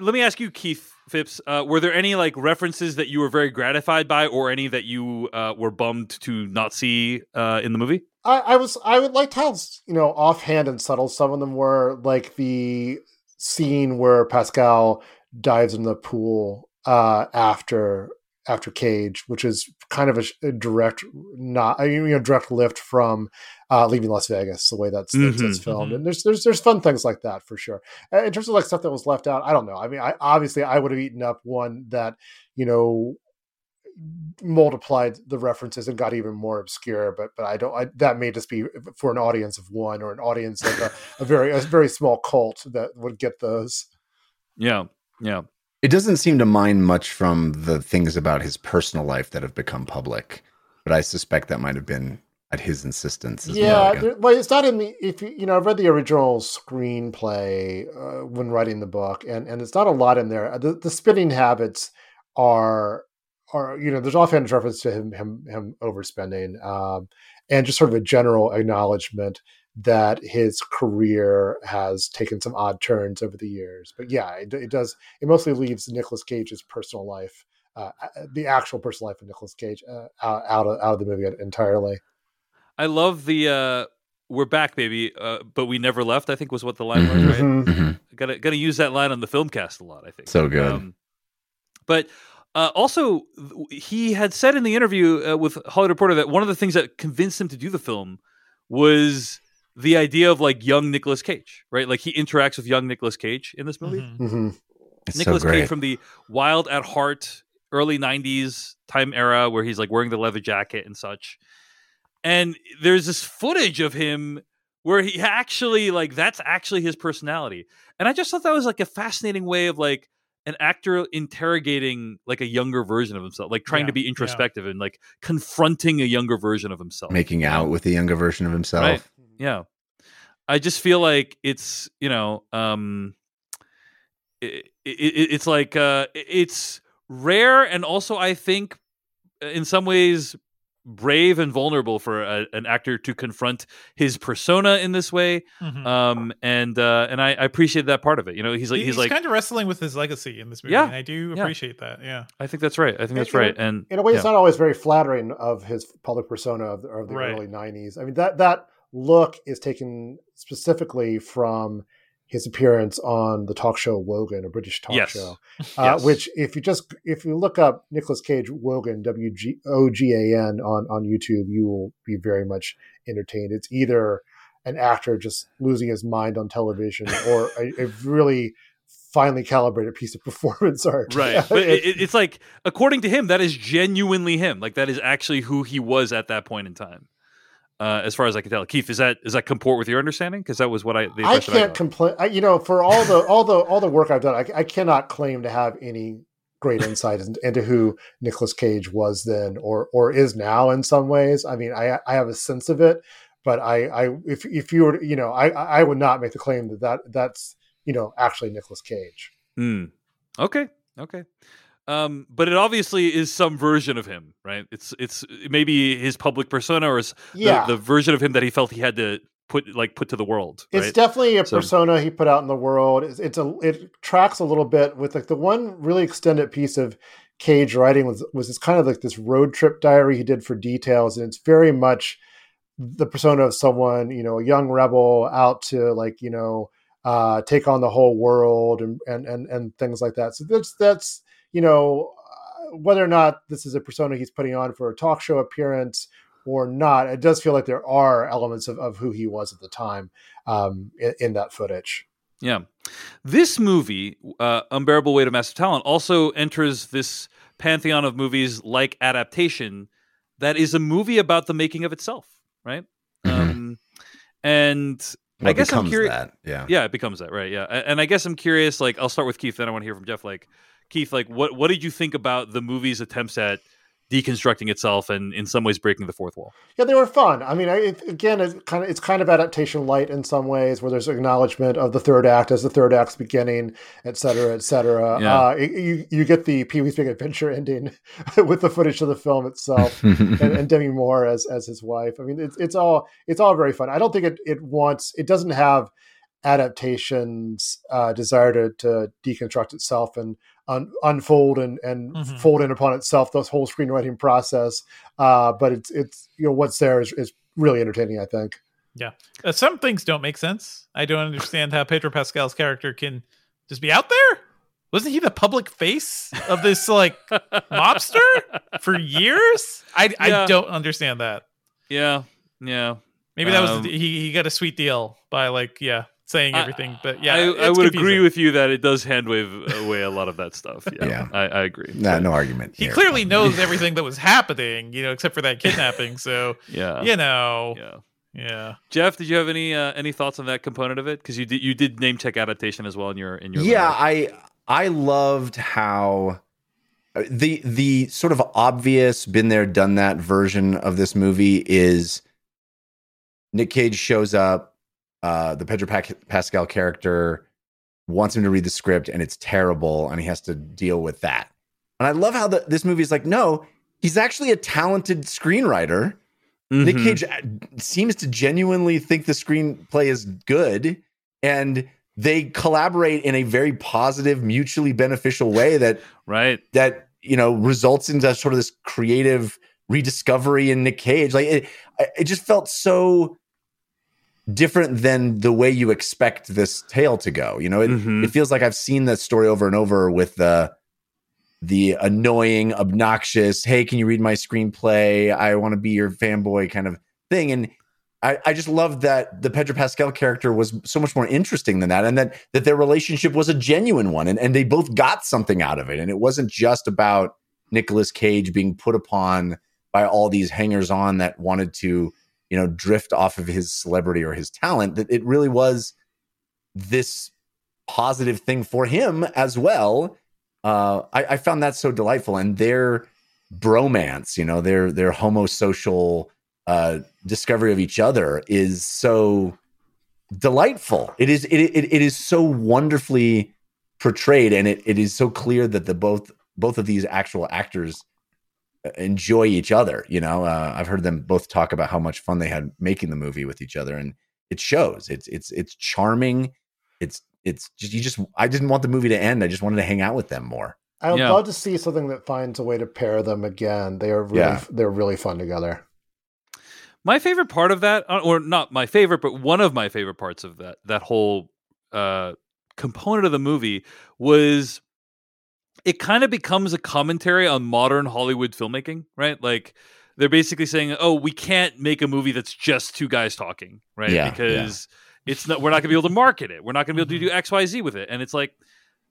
let me ask you, Keith Phipps. Uh, were there any like references that you were very gratified by, or any that you uh, were bummed to not see uh, in the movie? I, I was I would like how you know offhand and subtle some of them were, like the scene where Pascal dives in the pool uh, after after Cage, which is kind of a, a direct not I mean, you know direct lift from uh, Leaving Las Vegas, the way that's that's, that's filmed, mhm. and there's there's there's fun things like that for sure. In terms of like stuff that was left out, I don't know. I mean, I obviously I would have eaten up one that you know multiplied the references and got even more obscure but but i don't I, that may just be for an audience of one or an audience of a, a very a very small cult that would get those Yeah, yeah. It doesn't seem to mind much from the things about his personal life that have become public, but I suspect that might have been at his insistence. As yeah well. well it's not in the if you you know i've read the original screenplay uh, when writing the book and and it's not a lot in there the, the spending habits are are you know there's offhand reference to him him him overspending um and just sort of a general acknowledgement that his career has taken some odd turns over the years but yeah it, it does it mostly leaves Nicolas Cage's personal life uh, the actual personal life of Nicolas Cage uh, out, out of out of the movie entirely I love the uh, "We're back, baby," uh, but we never left. I think was what the line was. Right? Mhm. Mhm. Gotta gotta use that line on the film cast a lot. I think So good. Um, but uh, also, he had said in the interview uh, with Hollywood Reporter that one of the things that convinced him to do the film was the idea of like young Nicolas Cage, right? Like he interacts with young Nicolas Cage in this movie. Mhm. hmm It's Nicolas so. Cage from the Wild at Heart early '90s time era, where he's like wearing the leather jacket and such. And there's this footage of him where he actually like that's actually his personality. And I just thought that was like a fascinating way of like an actor interrogating like a younger version of himself, like trying Yeah, to be yeah. introspective and like confronting a younger version of himself. making out with the younger version of himself. Right. Yeah. I just feel like it's, you know, um it, it, it's like uh it's rare and also I think uh, in some ways brave and vulnerable for a, an actor to confront his persona in this way Mhm. um and uh and I, I appreciate that part of it you know he's like He- he's, like kind of wrestling with his legacy in this movie. Yeah, and I do yeah. appreciate that. Yeah. i think that's right i think that's In a- right and in a way, yeah. it's not always very flattering of his public persona of the, of the Right. early '90s. I mean that that look is taken specifically from his appearance on the talk show Wogan, a British talk Yes. show. Uh, Yes. Which, if you just if you look up Nicolas Cage Wogan W G O G A N on on YouTube, you will be very much entertained. It's either an actor just losing his mind on television or a, a really finely calibrated piece of performance art. right but it, it's like according to him that is genuinely him like that is actually who he was at that point in time uh, as far as I can tell, Keith, is that is that comport with your understanding? Because that was what I the I can't complain. I, you know, for all the all the all the work I've done, I, I cannot claim to have any great insight in- into who Nicolas Cage was then or or is now in some ways. I mean, I I have a sense of it, but I I if if you were you know I I would not make the claim that that that's you know actually Nicolas Cage. Hmm. Okay. Okay. Um, but it obviously is some version of him, right? It's it's maybe his public persona or is Yeah. the, the version of him that he felt he had to put like put to the world. It's right? definitely a So- persona he put out in the world. It's, it's a it tracks a little bit with like the one really extended piece of Cage writing was was this kind of like this road trip diary he did for details, and it's very much the persona of someone you know a young rebel out to like you know uh, take on the whole world and and and and things like that. So that's that's you know uh, whether or not this is a persona he's putting on for a talk show appearance or not, it does feel like there are elements of, of who he was at the time um, in, in that footage. Yeah. This movie, uh, Unbearable Weight of Massive Talent, also enters this pantheon of movies like Adaptation that is a movie about the making of itself, right? Um, and Well, I it guess I'm curious. yeah. Yeah, it becomes that, right? Yeah. And I guess I'm curious, like, I'll start with Keith, then I want to hear from Jeff. Like, Keith, like, what, what did you think about the movie's attempts at deconstructing itself and in some ways breaking the fourth wall? Yeah, they were fun. I mean, I, it, again, it's kind of it's kind of adaptation light in some ways, where there's acknowledgement of the third act as the third act's beginning, et cetera, et cetera. Yeah. Uh, it- you you get the Pee Wee's Big Adventure ending with the footage of the film itself, and, and Demi Moore as as his wife. I mean, it's it's all it's all very fun. I don't think it it wants it doesn't have adaptations uh, desire to, to deconstruct itself and un- unfold and, and Mhm. fold in upon itself the whole screenwriting process. Uh, but it's it's you know what's there is, is really entertaining. I think. Yeah. Uh, some things don't make sense. I don't understand how Pedro Pascal's character can just be out there. Wasn't he the public face of this like mobster for years? I I don't understand that. Yeah. Yeah. Maybe that was Um, the, he he got a sweet deal by like yeah saying I- everything. but yeah, I, I would confusing. agree with you that it does handwave away a lot of that stuff. Yeah, Yeah. I, I agree. Nah, no argument. He here. clearly knows everything that was happening, you know, except for that kidnapping. So Yeah, you know, yeah. yeah. Jeff, did you have any uh, any thoughts on that component of it? Because you did you did name check adaptation as well in your in your yeah letter. i i loved how uh, the the sort of obvious been there done that version of this movie is nick cage shows up uh the pedro Pac- pascal character wants him to read the script and it's terrible and he has to deal with that and i love how the, this movie is like no he's actually a talented screenwriter Nick Mhm. Cage uh, seems to genuinely think the screenplay is good, and they collaborate in a very positive, mutually beneficial way that right that you know results into sort of this creative rediscovery in Nick Cage. Like it, it just felt so different than the way you expect this tale to go. You know, it, Mhm. it feels like I've seen that story over and over with the the annoying, obnoxious, hey, can you read my screenplay? I want to be your fanboy kind of thing. And I, I just loved that the Pedro Pascal character was so much more interesting than that, and that that their relationship was a genuine one, and, and they both got something out of it. And it wasn't just about Nicolas Cage being put upon by all these hangers on that wanted to, you know, drift off of his celebrity or his talent. That it really was this positive thing for him as well. Uh, I, I found that so delightful, and their bromance, you know, their their homosocial uh, discovery of each other is so delightful. It is it, it, it is so wonderfully portrayed, and it, it is so clear that the both both of these actual actors enjoy each other. You know, uh, I've heard them both talk about how much fun they had making the movie with each other, and it shows. It's it's it's charming. It's it's just you just I didn't want the movie to end. I just wanted to hang out with them more. I would Yeah. love to see something that finds a way to pair them again. They are really Yeah. they're really fun together. My favorite part of that, uh, or not my favorite, but one of my favorite parts of that that whole uh, component of the movie was it kind of becomes a commentary on modern Hollywood filmmaking, right? Like they're basically saying, "Oh, we can't make a movie that's just two guys talking, right? Yeah, because it's not we're not going to be able to market it. We're not going to be able to do X, Y, Z with it." And it's like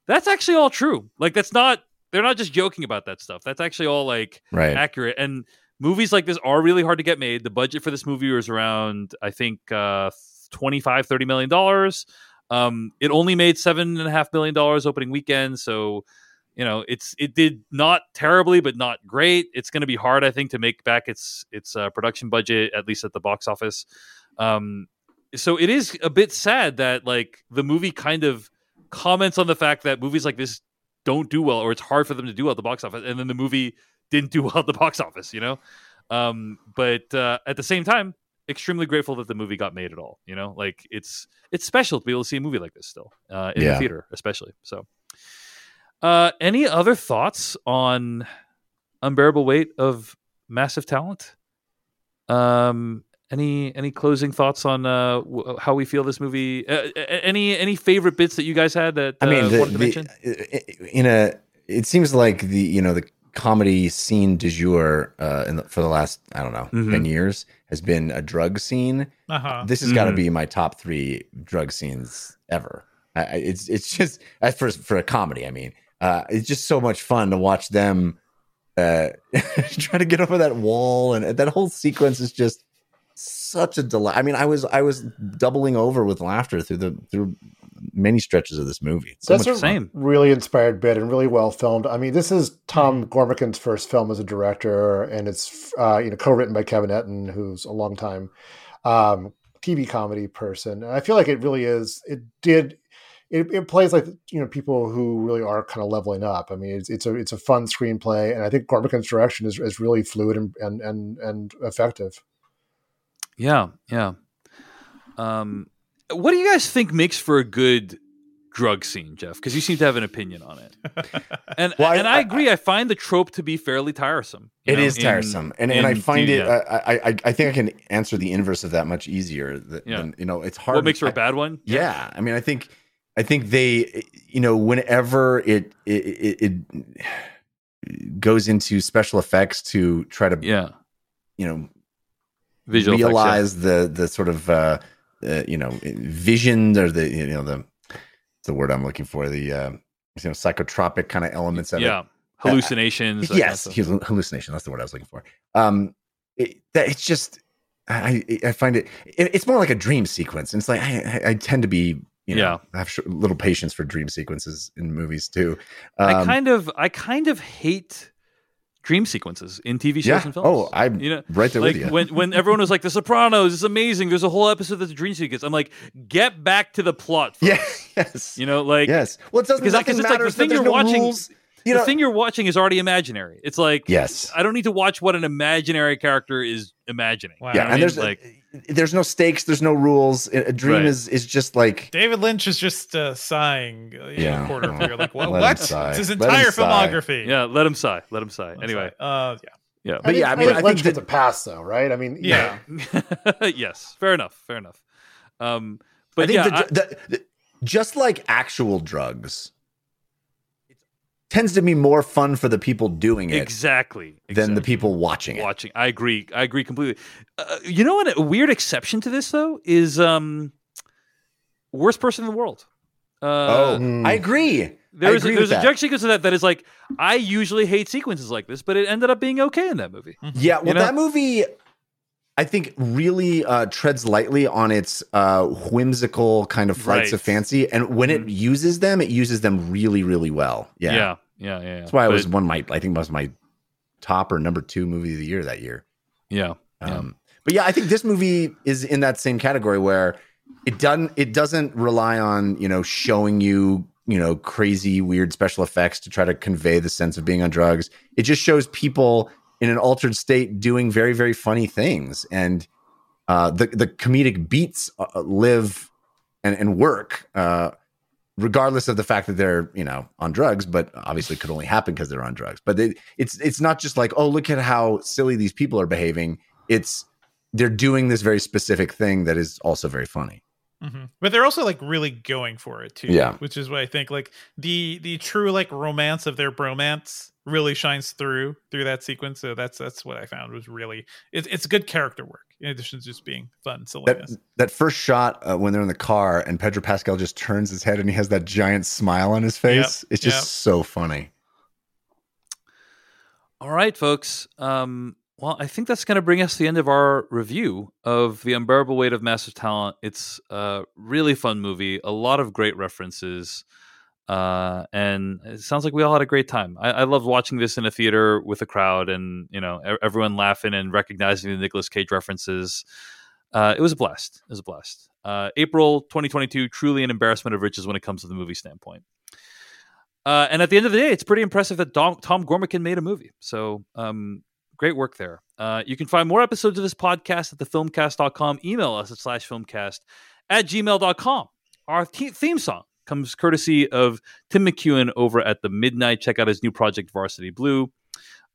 that's actually all true. Like that's not they're not just joking about that stuff. That's actually all like Right. accurate. And movies like this are really hard to get made. The budget for this movie was around, I think, uh, 25, 30 million dollars. Um, it only made seven and a half million dollars opening weekend. So, you know, it's it did not terribly, but not great. It's going to be hard, I think, to make back its its uh, production budget, at least at the box office. Um, so it is a bit sad that like the movie kind of comments on the fact that movies like this don't do well or it's hard for them to do well at the box office and then the movie didn't do well at the box office you know um but uh at the same time extremely grateful that the movie got made at all you know like it's it's special to be able to see a movie like this still uh in Yeah. the theater especially so uh any other thoughts on unbearable weight of massive talent um any any closing thoughts on uh w- how we feel this movie uh, any any favorite bits that you guys had that I mean, uh, the, wanted to the- mention in a, it seems like the you know the comedy scene du jour uh, in the, for the last I don't know Mhm. ten years has been a drug scene. Uh-huh. This has got to be my top three drug scenes ever. I, I- it's it's just as for for a comedy. I mean, uh, it's just so much fun to watch them uh, try to get over that wall, and that whole sequence is just such a delight. I mean, I was I was doubling over with laughter through the through many stretches of this movie. It's so That's much a fun. really inspired bit and really well filmed. I mean, this is Tom Gormican's first film as a director, and it's uh, you know co-written by Kevin Etten, who's a longtime um, TV comedy person. And I feel like it really is. It did. It, it plays like you know people who really are kind of leveling up. I mean, it's, it's a it's a fun screenplay, and I think Gormican's direction is, is really fluid and, and and and effective. Yeah, yeah. Um, what do you guys think makes for a good drug scene, Jeff? Because you seem to have an opinion on it. And Well, I- and I, I- agree. I, find the trope to be fairly tiresome. you It know, is in- tiresome, and and I in- find it. yeah. I, I I I think I can answer the inverse of that much easier. Than, Yeah. than, you know, it's hard. what makes for a bad one? Yeah, I mean, I think I think they, you know, whenever it it, it, it goes into special effects to try to, yeah, you know, Visual effects, yeah. the the sort of uh, uh, you know vision or the you know the the word I'm looking for the uh, you know psychotropic kind of elements of yeah, it. hallucinations. that kind of yes, hallucination. That's the word I was looking for. Um, it, that it's just I I find it, it it's more like a dream sequence, and it's like I, I tend to be you know Yeah. I have sh- little patience for dream sequences in movies too. I Um, kind of I kind of hate dream sequences in TV shows Yeah. and films. Oh, I'm you know right there like with you. when when everyone was like The Sopranos is amazing. There's a whole episode that's a dream sequence. I'm like, get back to the plot. First. yeah, yes, You know, like yes. Well, it doesn't because nothing it's like the thing you're no watching. rules. You the know, thing you're watching is already imaginary. It's like yes, I don't need to watch what an imaginary character is imagining. Wow. yeah, I and mean, there's like there's no stakes, there's no rules. A a dream Right. is is just like David Lynch is just uh, sighing uh, in Yeah. the corner over like, what? What? It's his Let him entire sigh. filmography. yeah, let him sigh. Let him sigh. Let's Anyway, say. uh, yeah, yeah, But yeah, I mean, I think Lynch that- gets a pass though, right? I mean, yeah. yes, fair enough. Fair enough. Um, but I think yeah, the, I- the, the- just like actual drugs, it tends to be more fun for the people doing it exactly, than the people watching it. watching. I agree. I agree completely. Uh, you know what? A weird exception to this though is um, worst person in the world. Uh, oh, Hmm. I agree. there's agree a, there's a that. sequence of that that is like I usually hate sequences like this, but it ended up being okay in that movie. Yeah, well, know? that movie, I think, really uh, treads lightly on its uh, whimsical kind of flights Right. of fancy, and when it uses them, it uses them really, really well. Yeah, yeah, yeah, yeah. yeah. that's why it was one of my, I think, was my top or number two movie of the year that year. yeah, yeah. Um, but yeah, I think this movie is in that same category where it doesn't it doesn't rely on you know showing you you know crazy weird special effects to try to convey the sense of being on drugs. It just shows people in an altered state doing very very funny things, and uh, the the comedic beats uh, live and and work. Uh, regardless of the fact that they're you know on drugs but obviously it could only happen because they're on drugs but they, it's it's not just like oh look at how silly these people are behaving it's they're doing this very specific thing that is also very funny hmm But they're also like really going for it too. Yeah. which is what I think like the the true like romance of their bromance really shines through through that sequence. So that's that's what I found was really it's it's good character work in addition to just being fun that silliness. that first shot uh, when they're in the car and Pedro Pascal just turns his head and he has that giant smile on his face it's just yep. so funny All right, folks. Um, well, I think that's going to bring us to the end of our review of The Unbearable Weight of Massive Talent. It's a really fun movie, a lot of great references, uh, and it sounds like we all had a great time. I, I loved watching this in a theater with a crowd and, you know, everyone laughing and recognizing the Nicolas Cage references. Uh, it was a blast. It was a blast. Uh, April 2022, truly an embarrassment of riches when it comes to the movie standpoint. Uh, and at the end of the day, it's pretty impressive that Dom, Tom Gormican made a movie. So um, great work there. Uh, you can find more episodes of this podcast at thefilmcast.com. Email us at slash filmcast at gmail.com. Our th- theme song comes courtesy of Tim McEwan over at the Midnight. Check out his new project, Varsity Blue.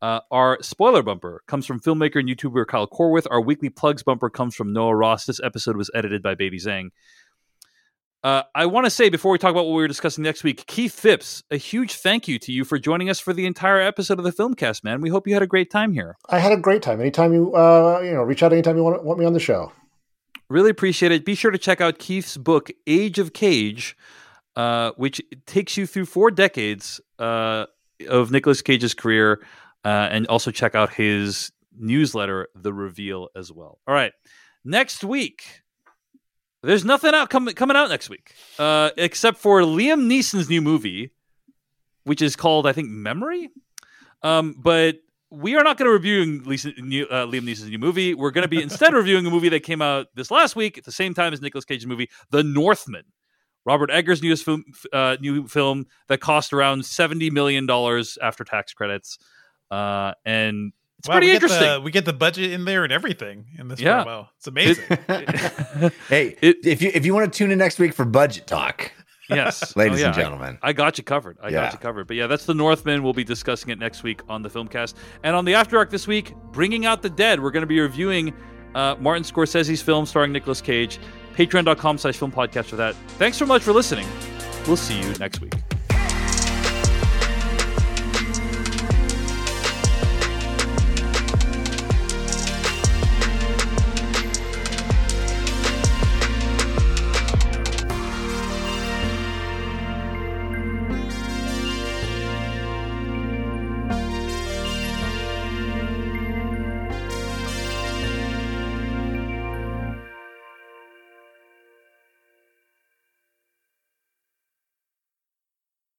Uh, our spoiler bumper comes from filmmaker and YouTuber Kyle Corwith. Our weekly plugs bumper comes from Noah Ross. This episode was edited by Baby Zhang. Uh, I want to say before we talk about what we were discussing next week, Keith Phipps, a huge thank you to you for joining us for the entire episode of the Filmcast, man. We hope you had a great time here. I had a great time. Anytime you uh, you know, reach out anytime you want, want me on the show. Really appreciate it. Be sure to check out Keith's book, Age of Cage, uh, which takes you through four decades uh, of Nicolas Cage's career, uh, and also check out his newsletter, The Reveal, as well. All right, next week there's nothing out coming coming out next week, uh, except for Liam Neeson's new movie, which is called I think Memory. Um, but we are not going to review new, uh, Liam Neeson's new movie. We're going to be instead reviewing a movie that came out this last week at the same time as Nicolas Cage's movie, The Northman. Robert Eggers' newest film, uh, new film that cost around seventy million dollars after tax credits, uh, and it's wow, pretty we interesting. The, we get the budget in there and everything in this Yeah. promo. It's amazing. hey, if you if you want to tune in next week for budget talk, yes, ladies Oh, yeah, and I- gentlemen. I, got you covered. I Yeah. got you covered. But yeah, that's the Northman. We'll be discussing it next week on the Filmcast and on the After Dark this week. Bringing out the Dead. We're going to be reviewing uh, Martin Scorsese's film starring Nicolas Cage. Patreon.com/slash film podcast for that. Thanks so much for listening. We'll see you next week.